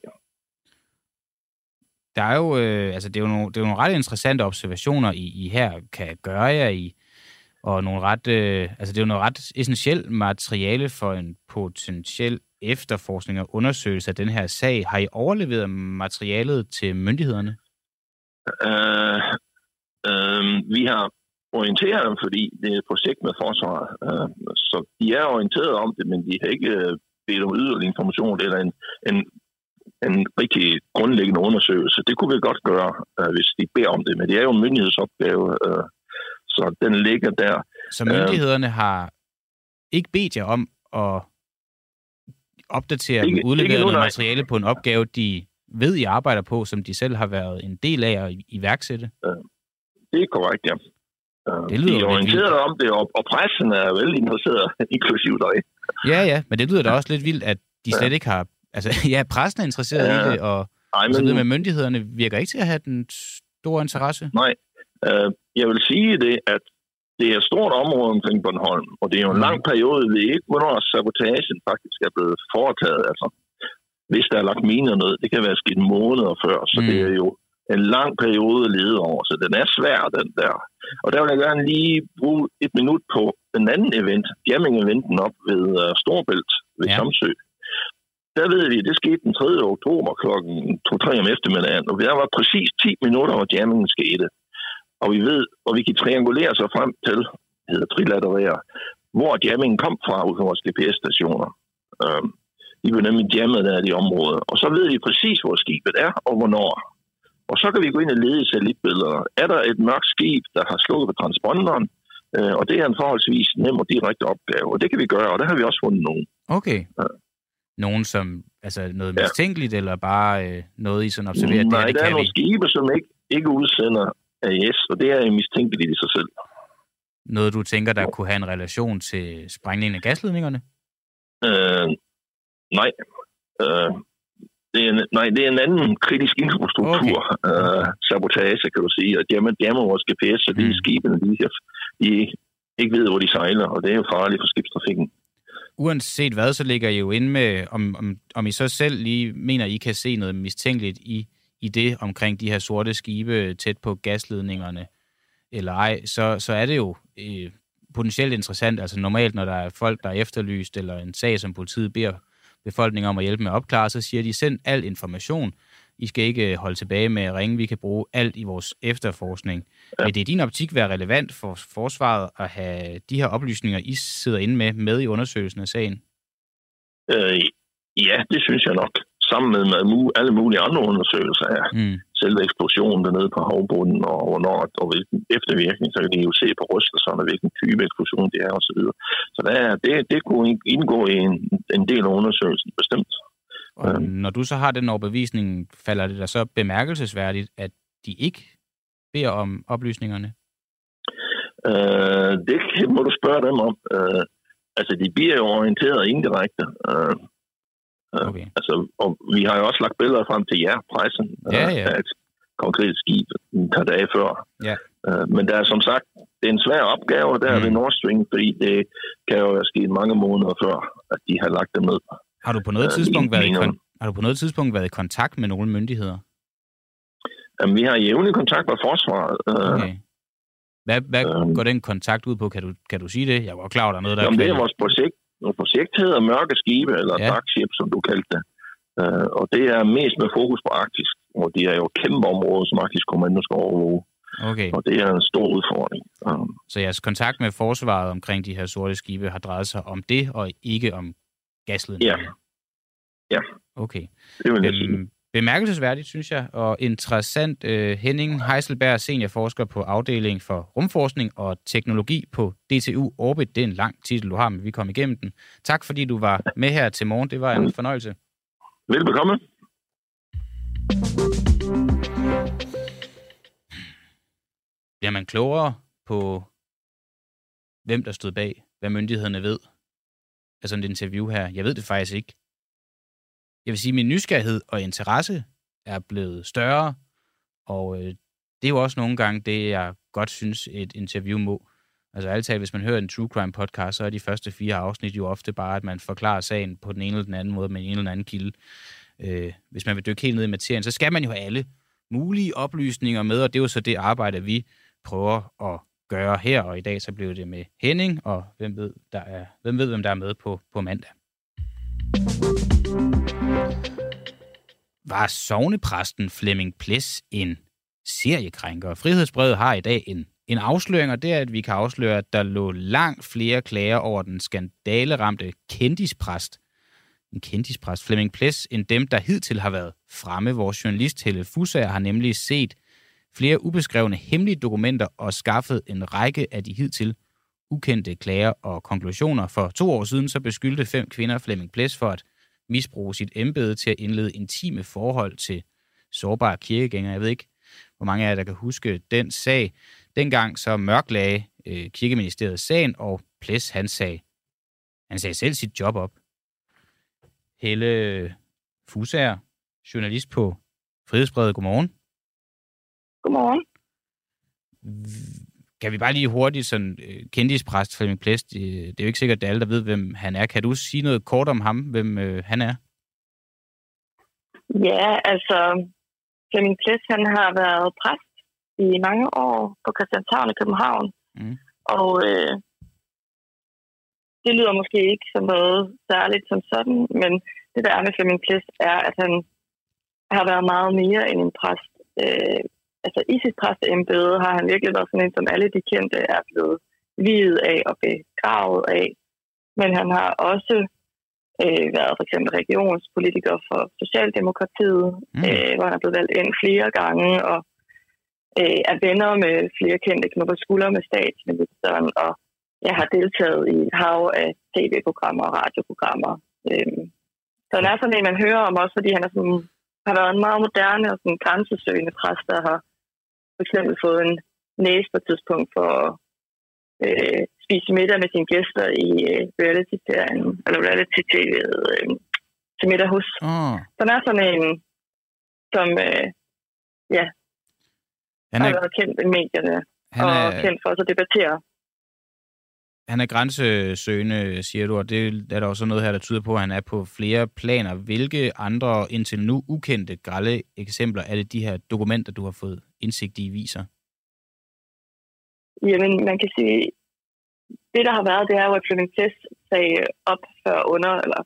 Der er jo, øh, altså det er jo, nogle, det er jo nogle ret interessante observationer, I, I her kan gøre jer i, og nogle ret, øh, altså det er jo noget ret essentielt materiale for en potentiel efterforskning og undersøgelse af den her sag. Har I overleveret materialet til myndighederne? Øh, øh, vi har orienteret dem, fordi det er et projekt med forsvaret. Øh, så de er orienteret om det, men de har ikke øh, bedt om yderligere information eller en, en, en rigtig grundlæggende undersøgelse. Det kunne vi godt gøre, øh, hvis de beder om det, men det er jo en myndighedsopgave, øh, så den ligger der. Så myndighederne har ikke bedt jer om at opdatere Ikke- dem, udlevere noget materiale på en opgave, de ved, I arbejder på, som de selv har været en del af at iværksætte? Det er korrekt, ja. Øh, Det lyder de er orienteret om det, og, og pressen er vældig interesseret, inklusiv dig. Ja, ja, men det lyder da også lidt vildt, at de Ja. slet ikke har... Altså, ja, pressen er interesseret Ja. i det, og Ej, så men, videre med myndighederne virker ikke til at have den store interesse. Uh, jeg vil sige det, at det er et stort område omkring Bornholm, og det er jo en lang periode, vi ikke, hvornår sabotagen faktisk er blevet foretaget. Altså, hvis der er lagt miner ned, det kan være sket måneder før, så mm. det er jo en lang periode at lede over, så den er svær, den der. Og der vil jeg gerne lige bruge et minut på den anden event, jamming-eventen op ved uh, Storbælt ved ja. Samsø. Der ved vi, det skete den 3. oktober kl. 2-3 om eftermiddagen, og der var præcis 10 minutter, hvor jammingen skete. Og vi ved, og vi kan triangulere sig frem til, hedder trilaterere, hvor jammingen kom fra ud fra vores GPS-stationer. Um, de blev nemlig jammet der i de områder. Og så ved vi præcis, hvor skibet er og hvornår. Og så kan vi gå ind og lede i satellitbilleder. Er der et mørkt skib, der har slukket på transponderen? Øh, og det er en forholdsvis nem og direkte opgave. Og det kan vi gøre, og der har vi også fundet nogen. Okay. Ja. Nogen som, altså noget mistænkeligt, ja. eller bare øh, noget, I sådan observerer? Nej, det, det der er nogle skibe, som ikke, ikke udsender AES, og det er mistænkeligt i sig selv. Noget, du tænker, der kunne have en relation til sprængningen af gasledningerne? Øh, nej. Øh, det er en, nej, det er en anden kritisk infrastruktur, okay. øh, sabotage, kan du sige. Og jammer, jammer vores GPS, så de mm. skibene, de, de ikke ved, hvor de sejler, og det er jo farligt for skibstrafikken. Uanset hvad, så ligger I jo inde med, om, om, om I så selv lige mener, I kan se noget mistænkeligt i, i det omkring de her sorte skibe tæt på gasledningerne, eller ej, så, så er det jo øh, potentielt interessant. Altså normalt, når der er folk, der er efterlyst, eller en sag, som politiet beder befolkningen om at hjælpe med at opklare, så siger de, send al information. I skal ikke øh, holde tilbage med at ringe. Vi kan bruge alt i vores efterforskning. Ja. Vil det i din optik være relevant for forsvaret at have de her oplysninger, I sidder inde med, med i undersøgelsen af sagen? Øh, ja, det synes jeg nok. Sammen med, med alle mulige andre undersøgelser af mm. Selve eksplosionen dernede på havbunden, og hvornår og hvilken eftervirkning, så kan de jo se på rystelserne, hvilken type eksplosion det er osv. Så, så der er, det, det kunne indgå i en, en del af undersøgelsen, bestemt. Og øhm. når du så har den overbevisning, falder det da så bemærkelsesværdigt, at de ikke beder om oplysningerne? Øh, det må du spørge dem om. Øh, altså, de bliver jo orienteret indirekte. Øh, Okay. Altså, og vi har jo også lagt billeder frem til jer, pressen, ja, ja. af et konkret skib et par dage før. Ja. Uh, men der er som sagt, det er en svær opgave der mm. ved Nord Stream, fordi det kan jo være sket mange måneder før, at de har lagt det ned. Har du på noget, uh, tidspunkt, været i kon- har du på noget tidspunkt været i kontakt med nogle myndigheder? Jamen, vi har jævnlig kontakt med forsvaret. Okay. Hvad, hvad um, går den kontakt ud på? Kan du, kan du sige det? Jeg var klar, der er noget, der jamen, det er vores projekt, noget projekt hedder Mørke Skibe, eller ja. Dark som du kaldte det. Uh, og det er mest med fokus på Arktis, og det er jo et kæmpe område, som Arktisk Kommando skal overvåge. Okay. Og det er en stor udfordring. Um, så jeres kontakt med forsvaret omkring de her sorte skibe har drejet sig om det, og ikke om gasledningen? Ja. Ja. Okay. Det vil jeg øhm, sige bemærkelsesværdigt, synes jeg, og interessant. Uh, Henning Heiselberg, seniorforsker på afdeling for rumforskning og teknologi på DTU Orbit. Det er en lang titel, du har, men vi kom igennem den. Tak, fordi du var med her til morgen. Det var en fornøjelse. Velbekomme. Bliver man klogere på, hvem der stod bag, hvad myndighederne ved? Altså et interview her. Jeg ved det faktisk ikke jeg vil sige, min nysgerrighed og interesse er blevet større, og øh, det er jo også nogle gange det, jeg godt synes, et interview må. Altså altid, hvis man hører en true crime podcast, så er de første fire afsnit jo ofte bare, at man forklarer sagen på den ene eller den anden måde med en eller anden kilde. Øh, hvis man vil dykke helt ned i materien, så skal man jo have alle mulige oplysninger med, og det er jo så det arbejde, vi prøver at gøre her, og i dag så blev det med Henning, og hvem ved, der er, hvem ved hvem der er med på, på mandag. Var sovnepræsten Flemming Ples en seriekrænker? Frihedsbrevet har i dag en, en afsløring, og det er, at vi kan afsløre, at der lå langt flere klager over den skandaleramte kendispræst, en kendispræst, Flemming Ples, end dem, der hidtil har været fremme. Vores journalist Helle Fusager har nemlig set flere ubeskrevne hemmelige dokumenter og skaffet en række af de hidtil ukendte klager og konklusioner. For to år siden så beskyldte fem kvinder Flemming Ples for at misbruge sit embede til at indlede intime forhold til sårbare kirkegængere. Jeg ved ikke, hvor mange af jer, der kan huske den sag. Dengang så mørklagde øh, kirkeministeriet sagen, og Ples han sagde, han sagde selv sit job op. Helle Fusager, journalist på Frihedsbrevet. Godmorgen. Godmorgen. Kan vi bare lige hurtigt sådan øh, kendispræst Flemming Plæst, det, det er jo ikke sikkert, at det er alle, der ved, hvem han er. Kan du sige noget kort om ham, hvem øh, han er? Ja, altså Flemming Plæst, han har været præst i mange år på Christianshavn i København. Mm. Og øh, det lyder måske ikke som noget særligt som sådan, men det der er med Flemming Plæst er, at han har været meget mere end en præst. Øh, altså i sit præsteembede har han virkelig været sådan en, som alle de kendte er blevet videt af og begravet af. Men han har også øh, været for eksempel regionspolitiker for Socialdemokratiet, mm. øh, hvor han er blevet valgt ind flere gange, og øh, er venner med flere kendte knupper skulder med statsministeren, og jeg har deltaget i et hav af tv-programmer og radioprogrammer. Øh, så han er sådan en, man hører om også, fordi han er sådan, har været en meget moderne og sådan grænsesøgende præst, der har for eksempel fået en næse på et tidspunkt for at øh, spise middag med sine gæster i øh, reality-serien, eller reality-tv'et øh, til middag hos. Oh. Så han er sådan en, som øh, ja, han er, har været kendt i medierne han og er, kendt for at debattere. Han er grænsesøgende, siger du, og det er der også noget her, der tyder på, at han er på flere planer. Hvilke andre indtil nu ukendte grælde eksempler er det de her dokumenter, du har fået indsigt i, viser? Jamen, man kan sige, det der har været, det er jo, at Flemming Test sagde op før under, eller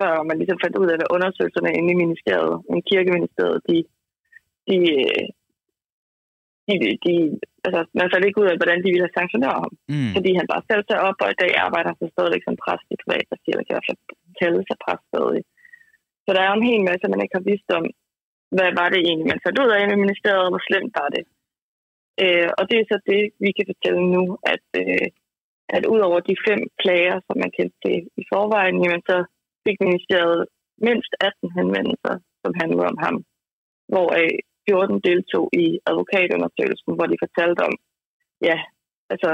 før man ligesom fandt ud af, at undersøgelserne inde i ministeriet, i kirkeministeriet, de, de de, de, altså, man fandt ikke ud af, hvordan de ville have sanktioneret ham. Mm. Fordi han bare selv tager op, og i dag arbejder han så stadigvæk som præst i privat, og siger, at kan i hvert fald kalde sig præst stadig. Så der er en hel masse, man ikke har vidst om, hvad var det egentlig, man fandt ud af i ministeriet, hvor slemt var det. Øh, og det er så det, vi kan fortælle nu, at, øh, at ud over de fem klager, som man kendte til i forvejen, jamen, så fik ministeriet mindst 18 henvendelser, som handlede om ham, hvoraf øh, 14 deltog i advokatundersøgelsen, hvor de fortalte om, ja, altså,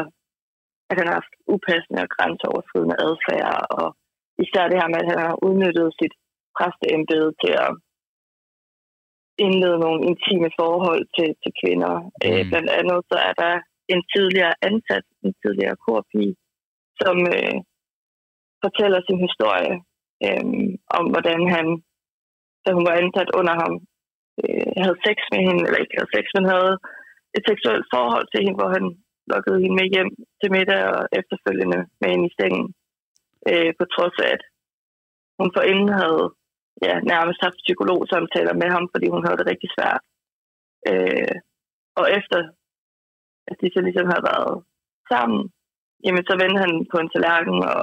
at han har haft upassende og grænseoverskridende adfærd, og især det her med, at han har udnyttet sit præsteembede til at indlede nogle intime forhold til, til kvinder. Mm. Øh, blandt andet så er der en tidligere ansat, en tidligere korpige, som øh, fortæller sin historie øh, om, hvordan han, da hun var ansat under ham, øh, havde sex med hende, eller ikke havde sex, men havde et seksuelt forhold til hende, hvor han lukkede hende med hjem til middag og efterfølgende med hende i sengen. Øh, på trods af, at hun forinden havde ja, nærmest haft psykologsamtaler med ham, fordi hun havde det rigtig svært. Øh, og efter at de så ligesom havde været sammen, jamen så vendte han på en tallerken og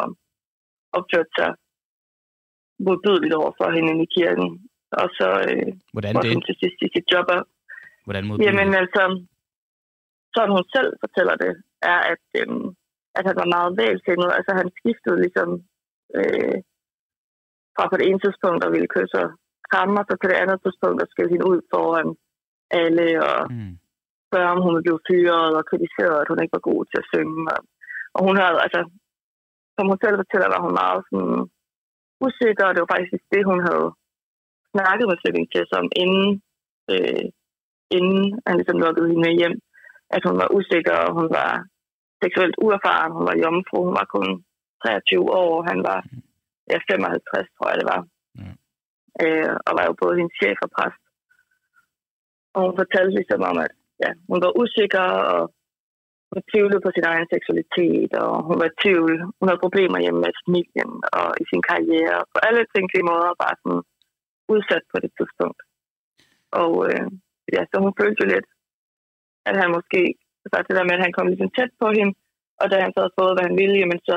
opførte sig modbydeligt over for hende i kirken og så øh, Hvordan det? hun til sidst i sit job. Hvordan mod Jamen altså, som hun selv fortæller det, er, at, øh, at han var meget vælsindet. Altså han skiftede ligesom øh, fra på det ene tidspunkt at ville kysse og kramme, og så på det andet tidspunkt at skille hende ud foran alle, og mm. spørge, om hun ville blive fyret, og kritiseret, at hun ikke var god til at synge. Og, og hun havde, altså, som hun selv fortæller, var hun meget sådan, usikker, og det var faktisk det, hun havde snakket med Flemming Tess om, inden, øh, inden han ligesom lukkede hende med hjem, at hun var usikker, og hun var seksuelt uerfaren, hun var jomfru, hun var kun 23 år, han var ja, 55, tror jeg det var. Mm. Øh, og var jo både hendes chef og præst. Og hun fortalte ligesom om, at ja, hun var usikker, og hun tvivlede på sin egen seksualitet, og hun var i tvivl. Hun havde problemer hjemme med familien og i sin karriere. På alle tænkelige måder bare sådan udsat på det tidspunkt. Og øh, ja, så hun følte jo lidt, at han måske, altså det der med, at han kom ligesom tæt på hende, og da han så havde fået, hvad han ville, jamen så,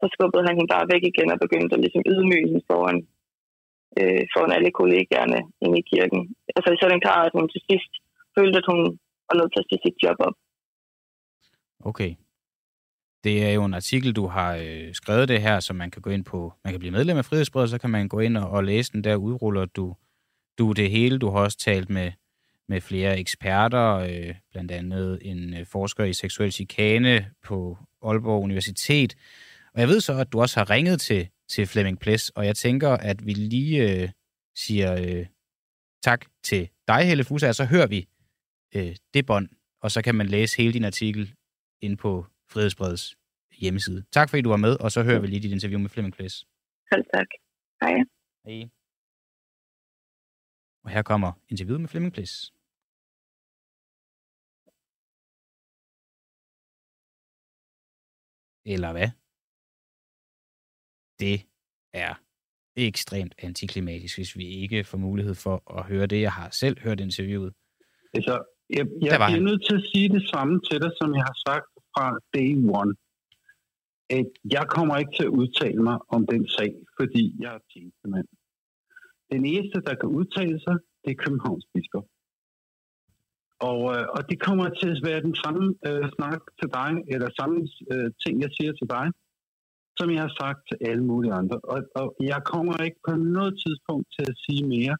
så skubbede han hende bare væk igen og begyndte at ligesom ydmyge hende foran, øh, foran alle kollegaerne inde i kirken. Altså i sådan grad, at hun til sidst følte, at hun var nødt til at sige sit job op. Okay. Det er jo en artikel, du har øh, skrevet det her, som man kan gå ind på. Man kan blive medlem af Frihedsbrevet, så kan man gå ind og, og læse den. Der udruller du, du det hele. Du har også talt med, med flere eksperter, øh, blandt andet en øh, forsker i seksuel chikane på Aalborg Universitet. Og jeg ved så, at du også har ringet til, til Flemming Ples, og jeg tænker, at vi lige øh, siger øh, tak til dig, Helle Fusa, og så hører vi øh, det bånd og så kan man læse hele din artikel ind på Frihedsbreds hjemmeside. Tak fordi du var med, og så hører vi lige dit interview med Flemming Plæs. Selv tak. Hej. Hej. Og her kommer interviewet med Flemming Plæs. Eller hvad? Det er ekstremt antiklimatisk, hvis vi ikke får mulighed for at høre det. Jeg har selv hørt interviewet. Altså, jeg, jeg Der var er han. nødt til at sige det samme til dig, som jeg har sagt fra day one. At jeg kommer ikke til at udtale mig om den sag, fordi jeg er tjenestemand. Den eneste, der kan udtale sig, det er Københavns biskop. Og, øh, og det kommer til at være den samme øh, snak til dig, eller samme øh, ting, jeg siger til dig, som jeg har sagt til alle mulige andre. Og, og jeg kommer ikke på noget tidspunkt til at sige mere,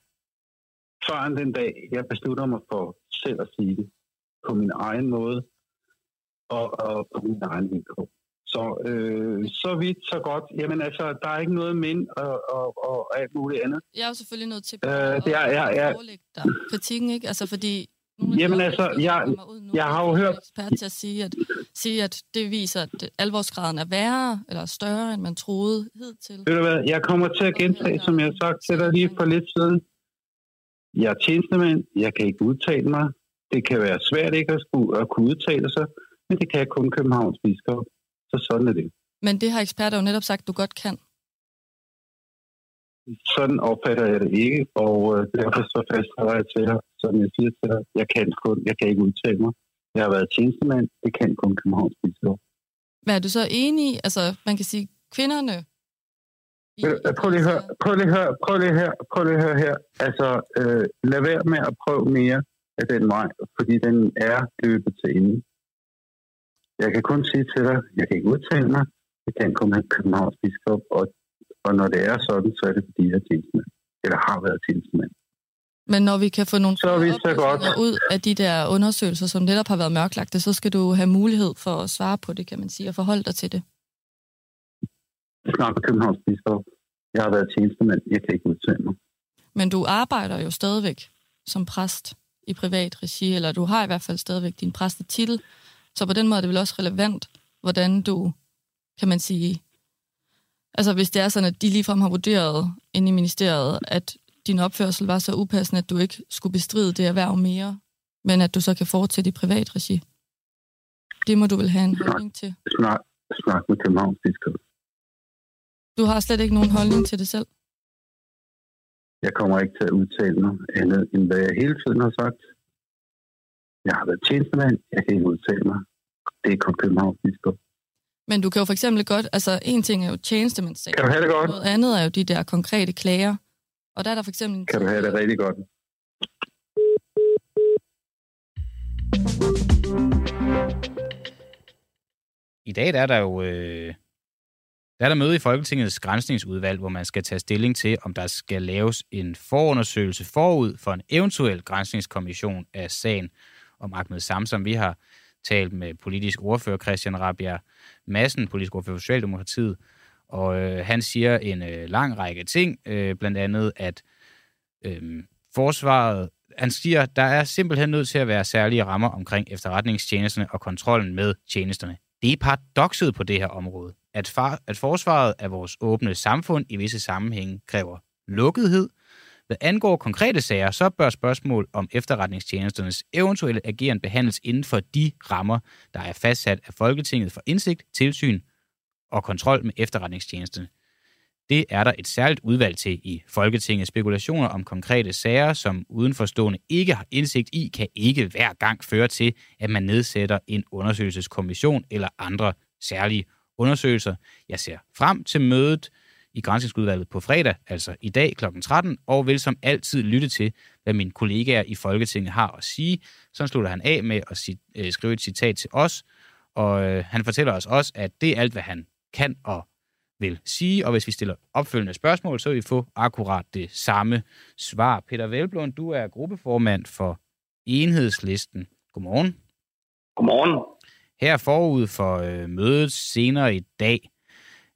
før end den dag, jeg beslutter mig for selv at sige det på min egen måde og, og på min egen vilkår. Så, øh, så vidt, så godt. Jamen altså, der er ikke noget men og, og, og alt muligt andet. Jeg er jo selvfølgelig nødt til Øh, bare det er- at, ja, at ja. forelægge dig kritikken, ikke? Altså fordi... nogle Jamen altså, jeg- ud nu, jeg har jo hørt- ekspert til at sige, at, sige, at det viser, at alvorsgraden er værre eller større, end man troede hidtil. Ved du hvad, jeg kommer til at gentage, som jeg har sagt til dig lige for lidt siden. Jeg er tjenestemand, jeg kan ikke udtale mig. Det kan være svært ikke at, skulle, at kunne udtale sig, men det kan kun Københavns biskop. Så sådan er det. Men det har eksperter jo netop sagt, du godt kan. Sådan opfatter jeg det ikke, og øh, derfor så fastholder jeg til dig, som jeg siger til dig, jeg kan, kun, jeg kan ikke udtale mig. Jeg har været tjenestemand, det kan kun Københavns biskop. Men er du så enig i, altså man kan sige, kvinderne... i- Øh, Prøv lige at høre, prøv lige høre, prøv lige høre, prøv lige høre her. Altså, øh, lad være med at prøve mere af den vej, fordi den er løbet til ende. Jeg kan kun sige til dig, jeg kan ikke udtale mig. Jeg kan kun have Københavns biskop, og, og når det er sådan, så er det fordi, jeg er tjenestemand. Eller har været tjenestemand. Men når vi kan få nogle Så vi så godt. ud af de der undersøgelser, som netop har været mørklagte, så skal du have mulighed for at svare på det, kan man sige, og forholde dig til det. Jeg snakker Københavns biskop. Jeg har været tjenestemand. Jeg kan ikke udtale mig. Men du arbejder jo stadigvæk som præst i privat regi, eller du har i hvert fald stadigvæk din præstetitel. Så på den måde er det vel også relevant, hvordan du, kan man sige, altså hvis det er sådan, at de ligefrem har vurderet inde i ministeriet, at din opførsel var så upassende, at du ikke skulle bestride det erhverv mere, men at du så kan fortsætte i privat regi. Det må du vel have en holdning til. Snak, snak med Københavns. Du har slet ikke nogen holdning til det selv. Jeg kommer ikke til at udtale mig andet, end hvad jeg hele tiden har sagt. Jeg har været tjenestemand. Jeg kan ikke udtale mig. Det er kun Københavns biskop. Men du kan jo for eksempel godt, altså en ting er jo tjenestemandssag. Kan du have det godt? Noget andet er jo de der konkrete klager. Og der er der for eksempel... en Kan du have det rigtig godt? I dag der er der jo øh, der er der møde i Folketingets grænsningsudvalg, hvor man skal tage stilling til, om der skal laves en forundersøgelse forud for en eventuel grænsningskommission af sagen om Ahmed Samsam. Vi har talt med politisk ordfører Christian Rabia Madsen, politisk ordfører for Socialdemokratiet, og øh, han siger en øh, lang række ting, øh, blandt andet, at øh, forsvaret, han siger, der er simpelthen nødt til at være særlige rammer omkring efterretningstjenesterne og kontrollen med tjenesterne. Det er paradokset på det her område, at, far, at forsvaret af vores åbne samfund i visse sammenhænge kræver lukkethed. Hvad angår konkrete sager, så bør spørgsmål om efterretningstjenesternes eventuelle ageren behandles inden for de rammer, der er fastsat af Folketinget for indsigt, tilsyn og kontrol med efterretningstjenesterne. Det er der et særligt udvalg til i Folketinget. Spekulationer om konkrete sager, som udenforstående ikke har indsigt i, kan ikke hver gang føre til, at man nedsætter en undersøgelseskommission eller andre særlige undersøgelser. Jeg ser frem til mødet i Grænsningsudvalget på fredag, altså i dag kl. 13, og vil som altid lytte til, hvad mine kollegaer i Folketinget har at sige. Så slutter han af med at sige, øh, skrive et citat til os, og øh, han fortæller os også, at det er alt, hvad han kan og vil sige, og hvis vi stiller opfølgende spørgsmål, så vil vi få akkurat det samme svar. Peter Velblom, du er gruppeformand for Enhedslisten. Godmorgen. Godmorgen. Her forud for øh, mødet senere i dag,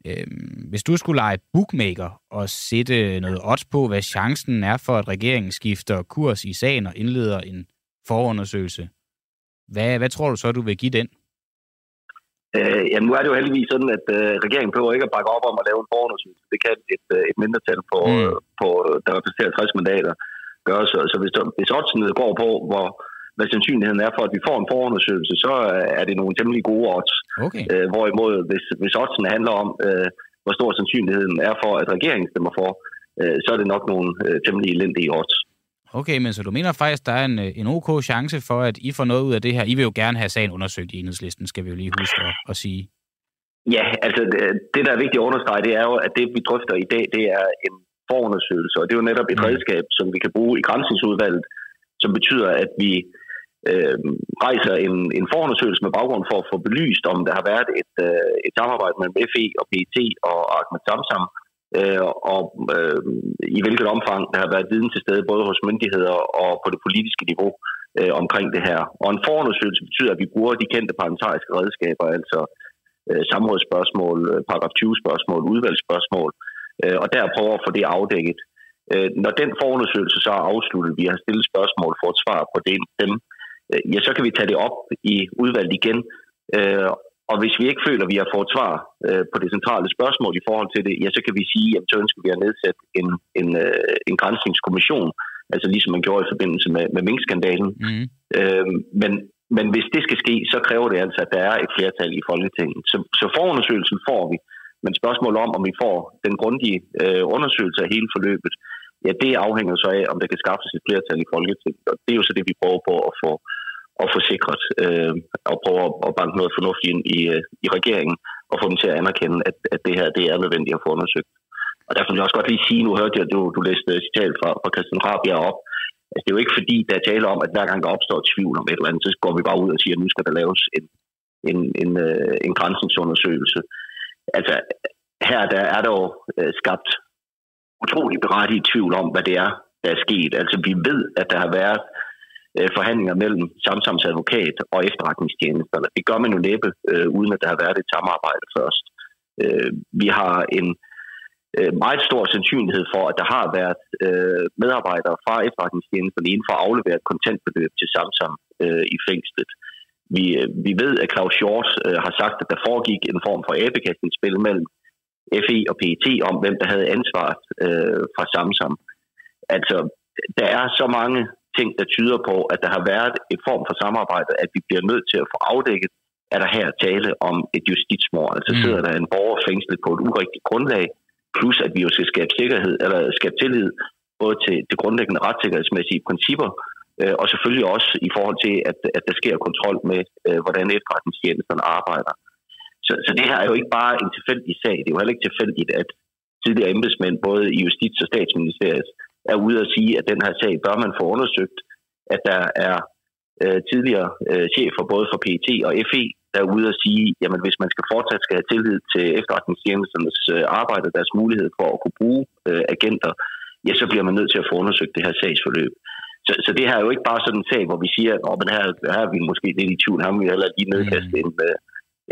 øh, hvis du skulle lege bookmaker og sætte noget odds på, hvad chancen er for, at regeringen skifter kurs i sagen og indleder en forundersøgelse, Hvad, hvad tror du så, du vil give den? Øh, jamen, nu er det jo heldigvis sådan, at øh, regeringen behøver ikke at bakke op om at lave en forundersøgelse. Det kan et, øh, et mindretal på, Mm. på, der repræsenterer 60 mandater gøre. Så, så hvis, hvis oddsene går på, hvor, hvad sandsynligheden er for, at vi får en forundersøgelse, så øh, er det nogle temmelig gode odds. Okay. Øh, hvorimod, hvis, hvis oddsene handler om, øh, hvor stor sandsynligheden er for, at regeringen stemmer for, øh, så er det nok nogle øh, temmelig elendige odds. Okay, men så du mener faktisk, der er en, øh, en ok chance for, at I får noget ud af det her? I vil jo gerne have sagen undersøgt i enhedslisten, skal vi jo lige huske at, at sige. Ja, altså det, det, der er vigtigt at understrege, det er jo, at det, vi drøfter i dag, det er en forundersøgelse, og det er jo netop et Mm. redskab, som vi kan bruge i grænsningsudvalget, som betyder, at vi øh, øh, rejser en, en forundersøgelse med baggrund for at få belyst, om der har været et, øh, et samarbejde mellem FE og PET og Ahmed Samsam, øh, og øh, i hvilket omfang der har været viden til stede både hos myndigheder og på det politiske niveau øh, omkring det her. Og en forundersøgelse betyder, at vi bruger de kendte parlamentariske redskaber, altså øh, samrådsspørgsmål, øh, paragraf 20-spørgsmål, udvalgsspørgsmål, øh, og der prøver at få det afdækket. Øh, når den forundersøgelse så er afsluttet, vi har stillet spørgsmål for et svar på det, dem, ja, så kan vi tage det op i udvalget igen, øh, og hvis vi ikke føler, at vi har fået svar øh, på det centrale spørgsmål i forhold til det, ja, så kan vi sige, at så ønsker vi at nedsætte en, en, øh, en grænsningskommission, altså ligesom man gjorde i forbindelse med, med minkskandalen. Mm. Øh, men, men hvis det skal ske, så kræver det altså, at der er et flertal i Folketinget. Så, så forundersøgelsen får vi, men spørgsmålet om, om vi får den grundige øh, undersøgelse af hele forløbet, ja, det afhænger så af, om der kan skaffes et flertal i Folketinget. Og det er jo så det, vi prøver på at få, at få sikret, øh, og prøve at, at banke noget fornuftigt ind i, øh, i regeringen, og få dem til at anerkende, at, at det her det er nødvendigt at få undersøgt. Og derfor vil jeg også godt lige sige, nu hørte jeg, at du, du læste øh, citat fra, fra Christian Rabia op, Altså, det er jo ikke fordi, der er tale om, at hver gang der opstår tvivl om et eller andet, så går vi bare ud og siger, at nu skal der laves en, en, en, øh, en grænsningsundersøgelse. Altså, her der er der jo skabt utrolig berettiget tvivl om, hvad det er, der er sket. Altså, vi ved, at der har været øh, forhandlinger mellem Samsams advokat og efterretningstjenesterne. Det gør man jo næppe, øh, uden at der har været et samarbejde først. Øh, vi har en øh, meget stor sandsynlighed for, at der har været øh, medarbejdere fra efterretningstjenesterne inden for at aflevere et kontantbeløb til Samsam øh, i fængslet. Vi, øh, vi ved, at Claus Hjort øh, har sagt, at der foregik en form for abekastningsspil mellem FE og PET om, hvem der havde ansvaret øh, fra Samsam. Altså, der er så mange ting, der tyder på, at der har været et form for samarbejde, at vi bliver nødt til at få afdækket, er der her tale om et justitsmord. Altså Mm. sidder der en borger fængslet på et urigtigt grundlag, plus at vi jo skal skabe sikkerhed, eller skabe tillid, både til det grundlæggende retssikkerhedsmæssige principper, øh, og selvfølgelig også i forhold til, at, at der sker kontrol med, øh, hvordan efterretningstjenesterne arbejder. Så, så det her er jo ikke bare en tilfældig sag. Det er jo heller ikke tilfældigt, at tidligere embedsmænd, både i Justits- og Statsministeriet, er ude at sige, at den her sag bør man få undersøgt, at der er øh, tidligere øh, chefer både for PET og FE, der er ude at sige, jamen hvis man skal fortsat skal have tillid til efterretningstjenesternes øh, arbejde og deres mulighed for at kunne bruge øh, agenter, ja, så bliver man nødt til at få undersøgt det her sagsforløb. Så, så det her er jo ikke bare sådan en sag, hvor vi siger, at her, her er vi måske lidt i tvivl, må vi heller lige nedkaste en, øh,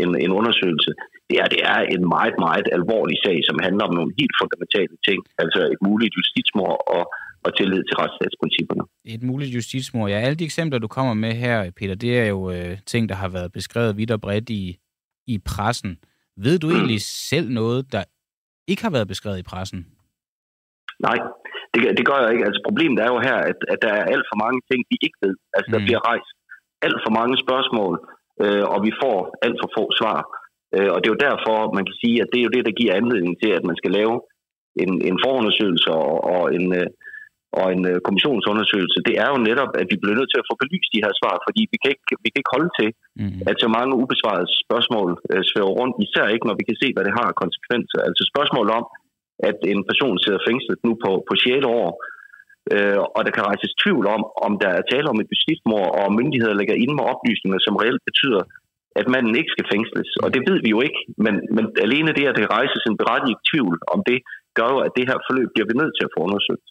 en, en undersøgelse. Det er, det er en meget, meget alvorlig sag, som handler om nogle helt fundamentale ting, altså et muligt justitsmord og, og tillid til retsstatsprincipperne. Et muligt justitsmord. Ja, alle de eksempler, du kommer med her, Peter, det er jo øh, ting, der har været beskrevet vidt og bredt i, i pressen. Ved du egentlig selv noget, der ikke har været beskrevet i pressen? Nej, det, det gør jeg ikke. Altså problemet er jo her, at, at der er alt for mange ting, vi ikke ved. Altså der Mm. bliver rejst alt for mange spørgsmål, øh, og vi får alt for få svar. Øh, og det er jo derfor, man kan sige, at det er jo det, der giver anledning til, at man skal lave en, en forundersøgelse og, og en, øh, og en øh, kommissionsundersøgelse. Det er jo netop, at vi bliver nødt til at få belyst de her svar, fordi vi kan ikke, vi kan ikke holde til, Mm. at så mange ubesvarede spørgsmål øh, svæver rundt, især ikke, når vi kan se, hvad det har konsekvenser. Altså spørgsmål om, at en person sidder fængslet nu på, på 6. år, øh, og der kan rejses tvivl om, om der er tale om et justitsmord, og myndigheder lægger ind med oplysninger, som reelt betyder, at manden ikke skal fængsles. Og det ved vi jo ikke, men, men alene det, at det rejses en berettiget tvivl om det, gør jo, at det her forløb bliver vi nødt til at få undersøgt.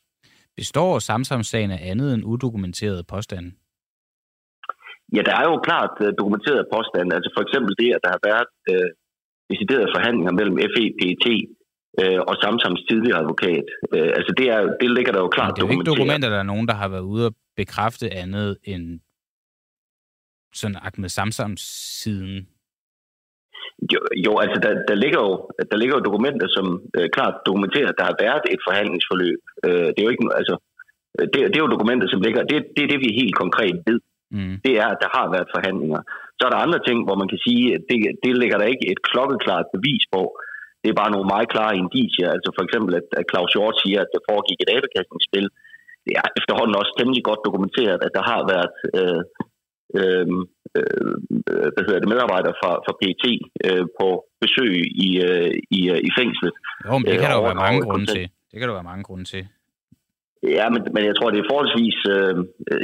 Består Samsam-sagen af andet end udokumenterede påstande? Ja, der er jo klart uh, dokumenterede påstande. Altså for eksempel det, at der har været uh, deciderede forhandlinger mellem FE, PET uh, og Samsams tidligere advokat. Uh, altså det, er, det ligger der jo klart Men det er jo ikke dokumenteret. dokumenter, der er nogen, der har været ude og bekræfte andet end sådan Ahmed Samsam-siden? Jo, jo altså der, der, ligger jo, der ligger jo dokumenter, som øh, klart dokumenterer, at der har været et forhandlingsforløb. Øh, det er jo ikke, altså, det, det er jo dokumenter, som ligger, det, det er det, vi helt konkret ved. Mm. Det er, at der har været forhandlinger. Så er der andre ting, hvor man kan sige, at det, det ligger der ikke et klokkeklart bevis på. Det er bare nogle meget klare indicier. Altså for eksempel, at, at Claus Hjort siger, at der foregik et abekastningsspil. Det er efterhånden også temmelig godt dokumenteret, at der har været øh, øhm, øh, hvad hedder det, medarbejdere fra, fra PET øh, på besøg i, øh, i, øh, i fængslet. Jo, men det kan der jo være mange grunde til. Det kan der være mange grunde til. Ja, men, men jeg tror, det er forholdsvis øh,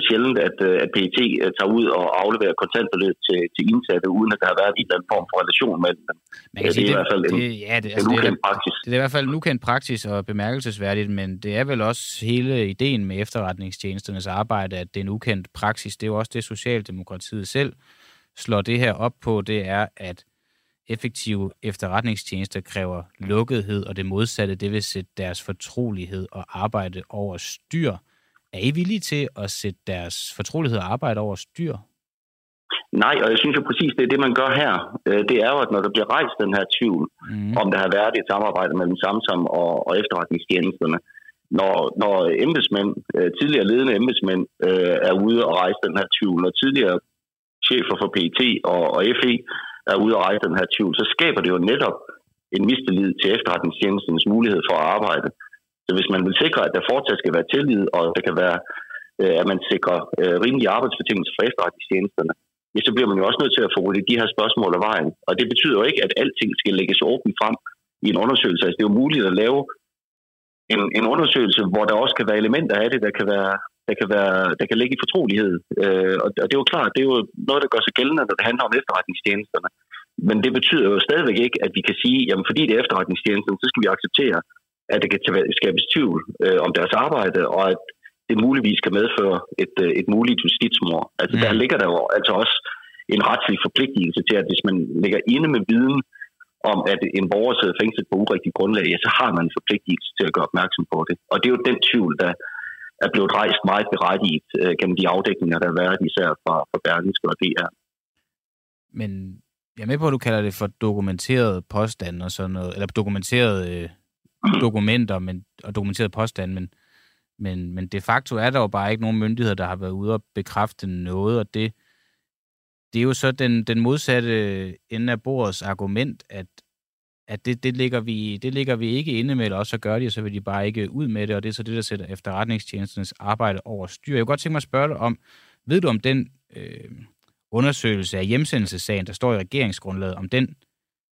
sjældent, at, øh, at PET øh, tager ud og afleverer kontantbeløb til, til indsatte, uden at der har været en eller anden form for relation med dem. Man kan det, sige, det er i hvert fald en, det, ja, det, altså, en ukendt det, praksis. Det er i hvert fald en ukendt praksis og bemærkelsesværdigt, men det er vel også hele ideen med efterretningstjenesternes arbejde, at det er en ukendt praksis. Det er jo også det, Socialdemokratiet selv slår det her op på, det er, at effektive efterretningstjenester kræver lukkethed, og det modsatte, det vil sætte deres fortrolighed og arbejde over styr. Er I villige til at sætte deres fortrolighed og arbejde over styr? Nej, og jeg synes jo præcis, det er det, man gør her. Øh, det er jo, at når der bliver rejst den her tvivl, mm. om der har været et samarbejde mellem Samsam og, og efterretningstjenesterne, når, når embedsmænd, øh, tidligere ledende embedsmænd, øh, er ude og rejse den her tvivl, og tidligere chefer for PET og, og FE er ude og rejse den her tvivl, så skaber det jo netop en mistillid til efterretningstjenestens mulighed for at arbejde. Så hvis man vil sikre, at der fortsat skal være tillid, og der kan være, øh, at man sikrer øh, rimelige arbejdsbetingelser for efterretningstjenesterne, ja, så bliver man jo også nødt til at få de her spørgsmål af vejen. Og det betyder jo ikke, at alting skal lægges åbent frem i en undersøgelse. Altså, det er jo muligt at lave en, en undersøgelse, hvor der også kan være elementer af det, der kan være der kan, være, der kan ligge i fortrolighed. Øh, og, og det er jo klart, det er jo noget, der gør sig gældende, når det handler om efterretningstjenesterne. Men det betyder jo stadigvæk ikke, at vi kan sige, jamen fordi det er efterretningstjenesterne, så skal vi acceptere, at det kan skabes tvivl øh, om deres arbejde, og at det muligvis kan medføre et, øh, et muligt justitsmord. Altså mm. der ligger der jo altså også en retslig forpligtelse til, at hvis man ligger inde med viden om, at en borger sidder fængslet på urigtigt grundlag, ja, så har man en forpligtelse til at gøre opmærksom på det. Og det er jo den tvivl, der, er blevet rejst meget berettiget øh, gennem de afdækninger, der har været, især fra, fra Berlingske og DR. Men jeg er med på, at du kalder det for dokumenteret påstand og sådan noget, eller dokumenteret øh, dokumenter men, og dokumenteret påstand, men, men, men de facto er der jo bare ikke nogen myndigheder, der har været ude og bekræfte noget, og det, det er jo så den, den modsatte ende af bordets argument, at at det, det, ligger vi, det ligger vi ikke inde med, eller også så gør de, og så vil de bare ikke ud med det, og det er så det, der sætter efterretningstjenesternes arbejde over styr. Jeg kunne godt tænke mig at spørge dig om, ved du om den øh, undersøgelse af hjemsendelsessagen, der står i regeringsgrundlaget, om den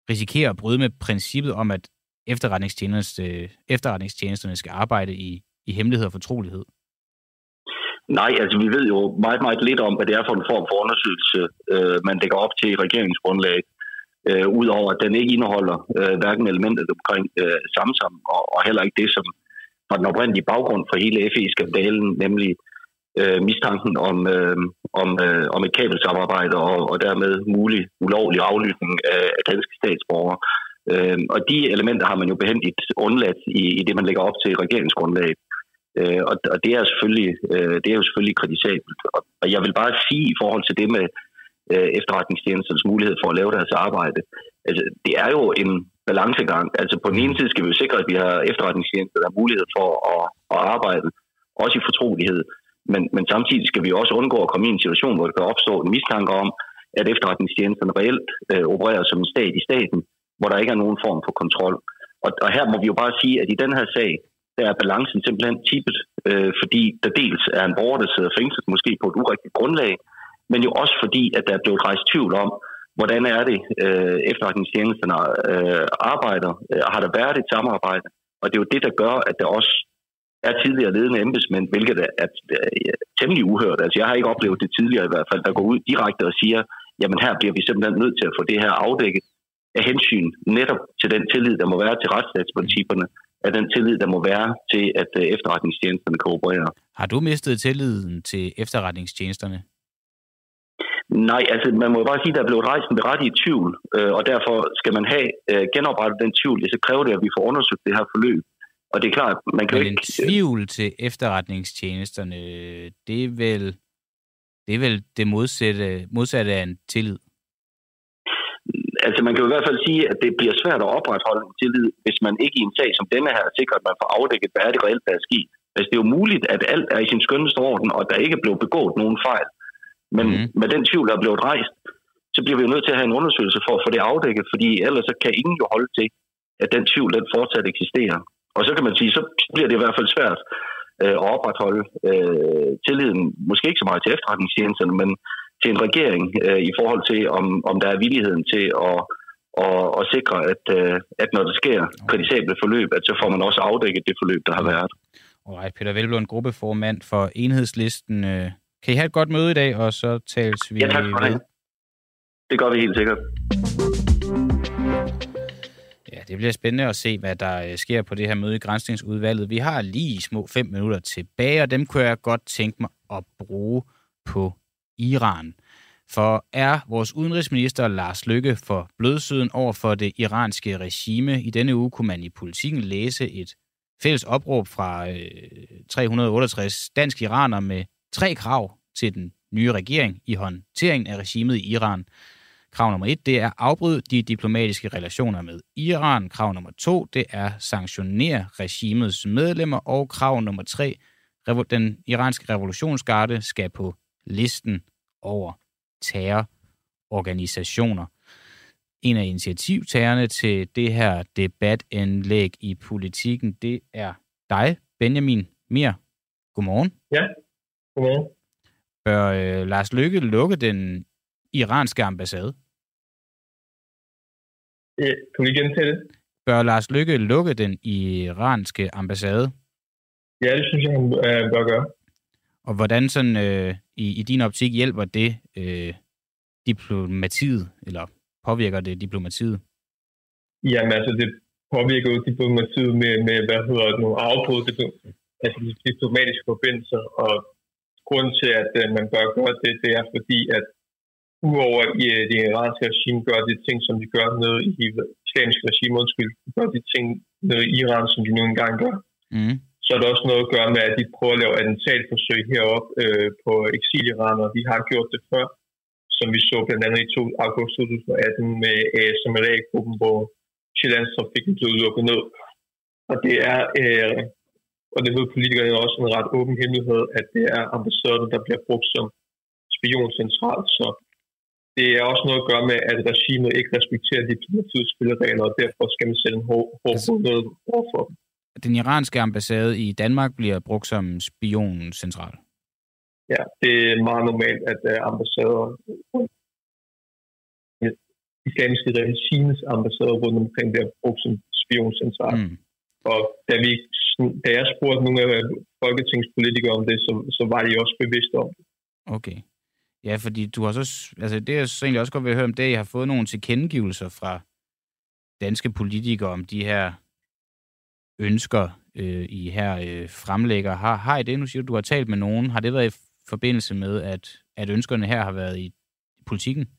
risikerer at bryde med princippet om, at efterretningstjenesterne, øh, efterretningstjenesterne skal arbejde i, i hemmelighed og fortrolighed? Nej, altså vi ved jo meget, meget lidt om, hvad det er for en form for undersøgelse, øh, man dækker op til i regeringsgrundlaget øh, udover at den ikke indeholder øh, hverken elementet omkring øh, Samsam, og, og heller ikke det, som var den oprindelige baggrund for hele FE-skandalen, nemlig øh, mistanken om, øh, om, øh, om et kabelsamarbejde og, og dermed mulig ulovlig aflytning af, af danske statsborgere. Øh, og de elementer har man jo behendigt undladt i, i det, man lægger op til regeringsgrundlaget. Øh, og, og det er selvfølgelig øh, det er jo selvfølgelig kritisabelt. Og, og jeg vil bare sige i forhold til det med øh, efterretningstjenesternes mulighed for at lave deres arbejde. Altså, det er jo en balancegang. Altså på den ene side skal vi jo sikre, at vi har efterretningstjenester, der har mulighed for at, at arbejde, også i fortrolighed. Men, men samtidig skal vi også undgå at komme i en situation, hvor der kan opstå en mistanke om, at efterretningstjenesterne reelt øh, opererer som en stat i staten, hvor der ikke er nogen form for kontrol. Og, og her må vi jo bare sige, at i den her sag, der er balancen simpelthen tippet, øh, fordi der dels er en borger, der sidder fængslet, måske på et urigtigt grundlag, men jo også fordi, at der er blevet rejst tvivl om, hvordan er det, øh, efterretningstjenesterne øh, arbejder, øh, har der været et samarbejde, og det er jo det, der gør, at der også er tidligere ledende embedsmænd, hvilket er, er, er øh, temmelig uhørt. Altså, jeg har ikke oplevet det tidligere i hvert fald, der går ud direkte og siger, jamen her bliver vi simpelthen nødt til at få det her afdækket af hensyn netop til den tillid, der må være til retsstatsprincipperne, af den tillid, der må være til, at øh, efterretningstjenesterne kan. Har du mistet tilliden til efterretningstjenesterne? Nej, altså man må jo bare sige, at der er blevet rejst en berettiget tvivl, øh, og derfor skal man have øh, genoprettet den tvivl, så kræver det, at vi får undersøgt det her forløb. Og det er klart, man kan Men ikke... en tvivl til efterretningstjenesterne, det er vel, Det er vel det modsatte, modsatte af en tillid? Altså man kan jo i hvert fald sige, at det bliver svært at opretholde en tillid, hvis man ikke i en sag som denne her sikrer, at man får afdækket, hvad er det reelt, der er sket. Altså det er jo muligt, at alt er i sin skønneste orden, og der ikke er blevet begået nogen fejl. Men mm. med den tvivl, der er blevet rejst, så bliver vi jo nødt til at have en undersøgelse for at få det afdækket, fordi ellers så kan ingen jo holde til, at den tvivl den fortsat eksisterer. Og så kan man sige, så bliver det i hvert fald svært øh, at opretholde øh, tilliden, måske ikke så meget til efterretningstjenesterne, men til en regering øh, i forhold til, om, om der er villigheden til at, at, at sikre, at, øh, at når der sker kritisable forløb, at så får man også afdækket det forløb, der har været. Alright, Peter Velblom, gruppeformand for Enhedslisten. Øh, kan I have et godt møde i dag, og så tales vi Ja, tak for det. Det gør vi helt sikkert. Ja, det bliver spændende at se, hvad der øh, sker på det her møde i Grænsningsudvalget. Vi har lige små fem minutter tilbage, og dem kunne jeg godt tænke mig at bruge på Iran. For er vores udenrigsminister Lars Lykke for blødsøden over for det iranske regime? I denne uge kunne man i politikken læse et fælles opråb fra øh, 368 danske iranere med tre krav til den nye regering i håndteringen af regimet i Iran. Krav nummer et, det er afbryde de diplomatiske relationer med Iran. Krav nummer to, det er sanktionere regimets medlemmer. Og krav nummer tre, den iranske revolutionsgarde skal på listen over terrororganisationer. En af initiativtagerne til det her debatindlæg i politikken, det er dig, Benjamin Mir. Godmorgen. Ja, godmorgen. Bør øh, Lars Lykke lukke den iranske ambassade? Ja, kan vi gentage det? Bør Lars Lykke lukke den iranske ambassade? Ja, det synes jeg, han øh, bør gøre. Og hvordan sådan øh, i, i din optik hjælper det øh, diplomatiet, eller påvirker det diplomatiet? Jamen altså, det påvirker jo diplomatiet med, med hvad hedder det nu, afbrud, altså diplomatiske forbindelser, og grunden til, at øh, man bør gøre det, det er fordi, at uover i øh, det iranske regime gør de ting, som de gør nede i det islamiske regime, undskyld, gør de ting nede i Iran, som de nu engang gør. Mm. Så er der også noget at gøre med, at de prøver at lave attentatforsøg heroppe øh, på eksiliranere. De har gjort det før, som vi så blandt andet i 2, august 2018 med ASMLA-gruppen, hvor Chilands-trafikken blev lukket ned. Og det er, øh, og det ved politikerne også en ret åben hemmelighed, at det er ambassaden, der bliver brugt som spioncentral. Så det er også noget at gøre med, at regimet ikke respekterer diplomatiets spilleregler, og derfor skal man sætte en hård, hård altså, noget overfor dem. Den iranske ambassade i Danmark bliver brugt som spioncentral? Ja, det er meget normalt, at uh, ambassader, islamiske regimes ambassader rundt omkring bliver brugt som spioncentral. Mm. Og da, vi, da jeg spurgte nogle af folketingspolitikere om det, så, så var de også bevidste om det. Okay. Ja, fordi du har så... Altså, det er så egentlig også godt ved at høre om det, jeg har fået nogle tilkendegivelser fra danske politikere om de her ønsker, øh, I her øh, fremlægger. Har, har I det? Nu siger du, du har talt med nogen. Har det været i forbindelse med, at, at ønskerne her har været i politikken?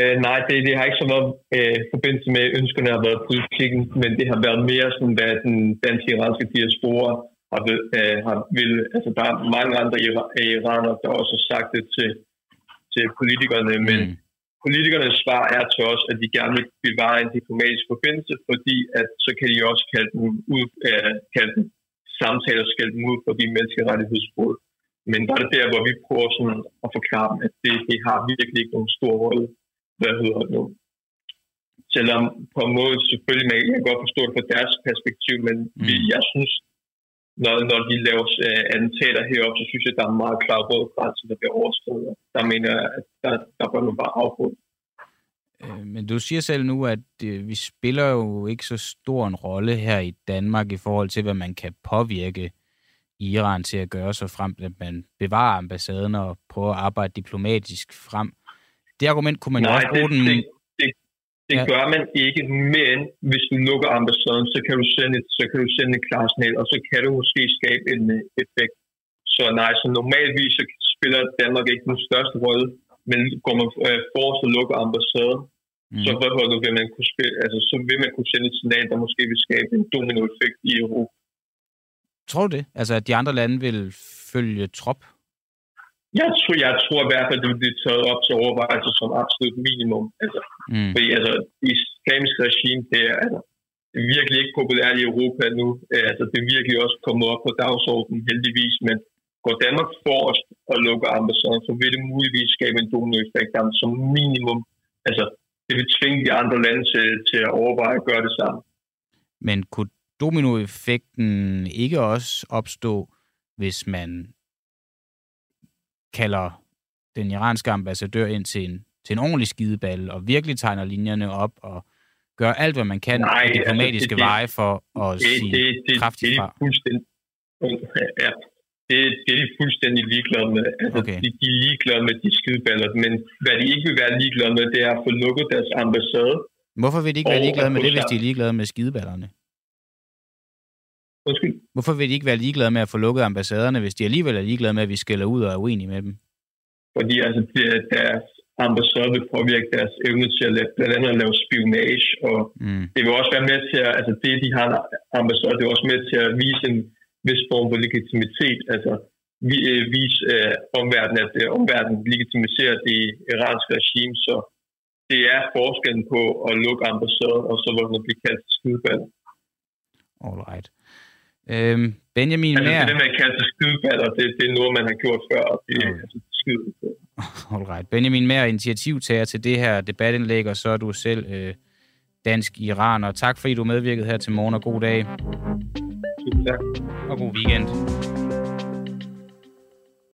Øh, nej, det, det har ikke så meget øh, forbindelse med, at ønskerne har været politikken, men det har været mere sådan, hvad den danske iranske diaspora har, øh, har vil, altså der er mange andre iranere, der også har sagt det til, til politikerne, men mm. politikernes svar er til os, at de gerne vil bevare en diplomatisk forbindelse, fordi at så kan de også kalde dem ud, øh, kalde dem samtaler, skælde dem ud for de menneskerettighedsbrud. Men der er det der, hvor vi prøver sådan at forklare dem, at det, det har virkelig ikke nogen stor rolle. Hvad hedder det nu? Selvom på en måde selvfølgelig, man kan godt forstå det fra deres perspektiv, men mm. vi, jeg synes, når, når de laver uh, attentater heroppe, så synes jeg, der er en meget klar rød grænse, der bliver overskrevet. Der mener jeg, at der, der bør man bare afbryde. Øh, men du siger selv nu, at øh, vi spiller jo ikke så stor en rolle her i Danmark i forhold til, hvad man kan påvirke Iran til at gøre så frem, at man bevarer ambassaden og prøver at arbejde diplomatisk frem. Det argument kunne man Nej, jo også bruge det, den... Det, det, det ja. gør man ikke, men hvis du lukker ambassaden, så kan du sende et, så kan du sende et klar signal, og så kan du måske skabe en uh, effekt. Så nej, så normalvis så spiller Danmark ikke den største rolle, men går man uh, forrest og lukker ambassaden, mm. så, vil man kunne spille, altså, så vil man kunne sende et signal, der måske vil skabe en dominoeffekt i Europa. Tror du det? Altså, at de andre lande vil følge trop? Jeg tror, jeg tror i hvert fald, det vil blive taget op til overvejelse som absolut minimum. Altså, Mm. fordi altså, det islamiske regime, det er, altså, det er virkelig ikke populært i Europa nu. Øh, Altså, det er virkelig også kommet op på dagsordenen, heldigvis. Men går Danmark forrest og lukker ambassaden, så vil det muligvis skabe en dominoeffekt, der som minimum. Altså, det vil tvinge de andre lande til, til at overveje at gøre det samme. Men kunne dominoeffekten ikke også opstå, hvis man kalder den iranske ambassadør ind til en, til en ordentlig skideball, og virkelig tegner linjerne op, og gør alt, hvad man kan Nej, af diplomatiske altså, det- det- veje for at det, sige det, det, kraftigt det er fra. fuldstændig, ja, det, det er de fuldstændig ligeglade med. Altså, Okay. de, de er ligeglade med de skideballer, men hvad de ikke vil være ligeglade med, det er at få lukket deres ambassade. Hvorfor vil de ikke være ligeglade med det, hvis de er ligeglade med skideballerne? Undskyld. Hvorfor vil de ikke være ligeglade med at få lukket ambassaderne, hvis de alligevel er ligeglade med, at vi skælder ud og er uenige med dem? Fordi altså, det, er- deres ambassade vil påvirke deres evne til at lave, blandt andet at lave spionage, og Mm. det vil også være med til at, altså det, de har en ambassade, det er også med til at vise en vis form for legitimitet, altså vi, øh, vise øh, omverdenen, at øh, omverdenen legitimiserer det iranske regime, så det er forskellen på at lukke ambassaden, og så hvor den bliver kaldt skideballer. All right. Øhm, Benjamin Altså Mær... det der med at kalde sig skideballer, det, det er noget, man har gjort før, og det er altså skide. All right. Benjamin Mær, initiativtager til det her debatindlæg, og så er du selv øh, dansk iraner. Tak fordi du medvirkede her til morgen, og god dag Tusind tak. og god weekend.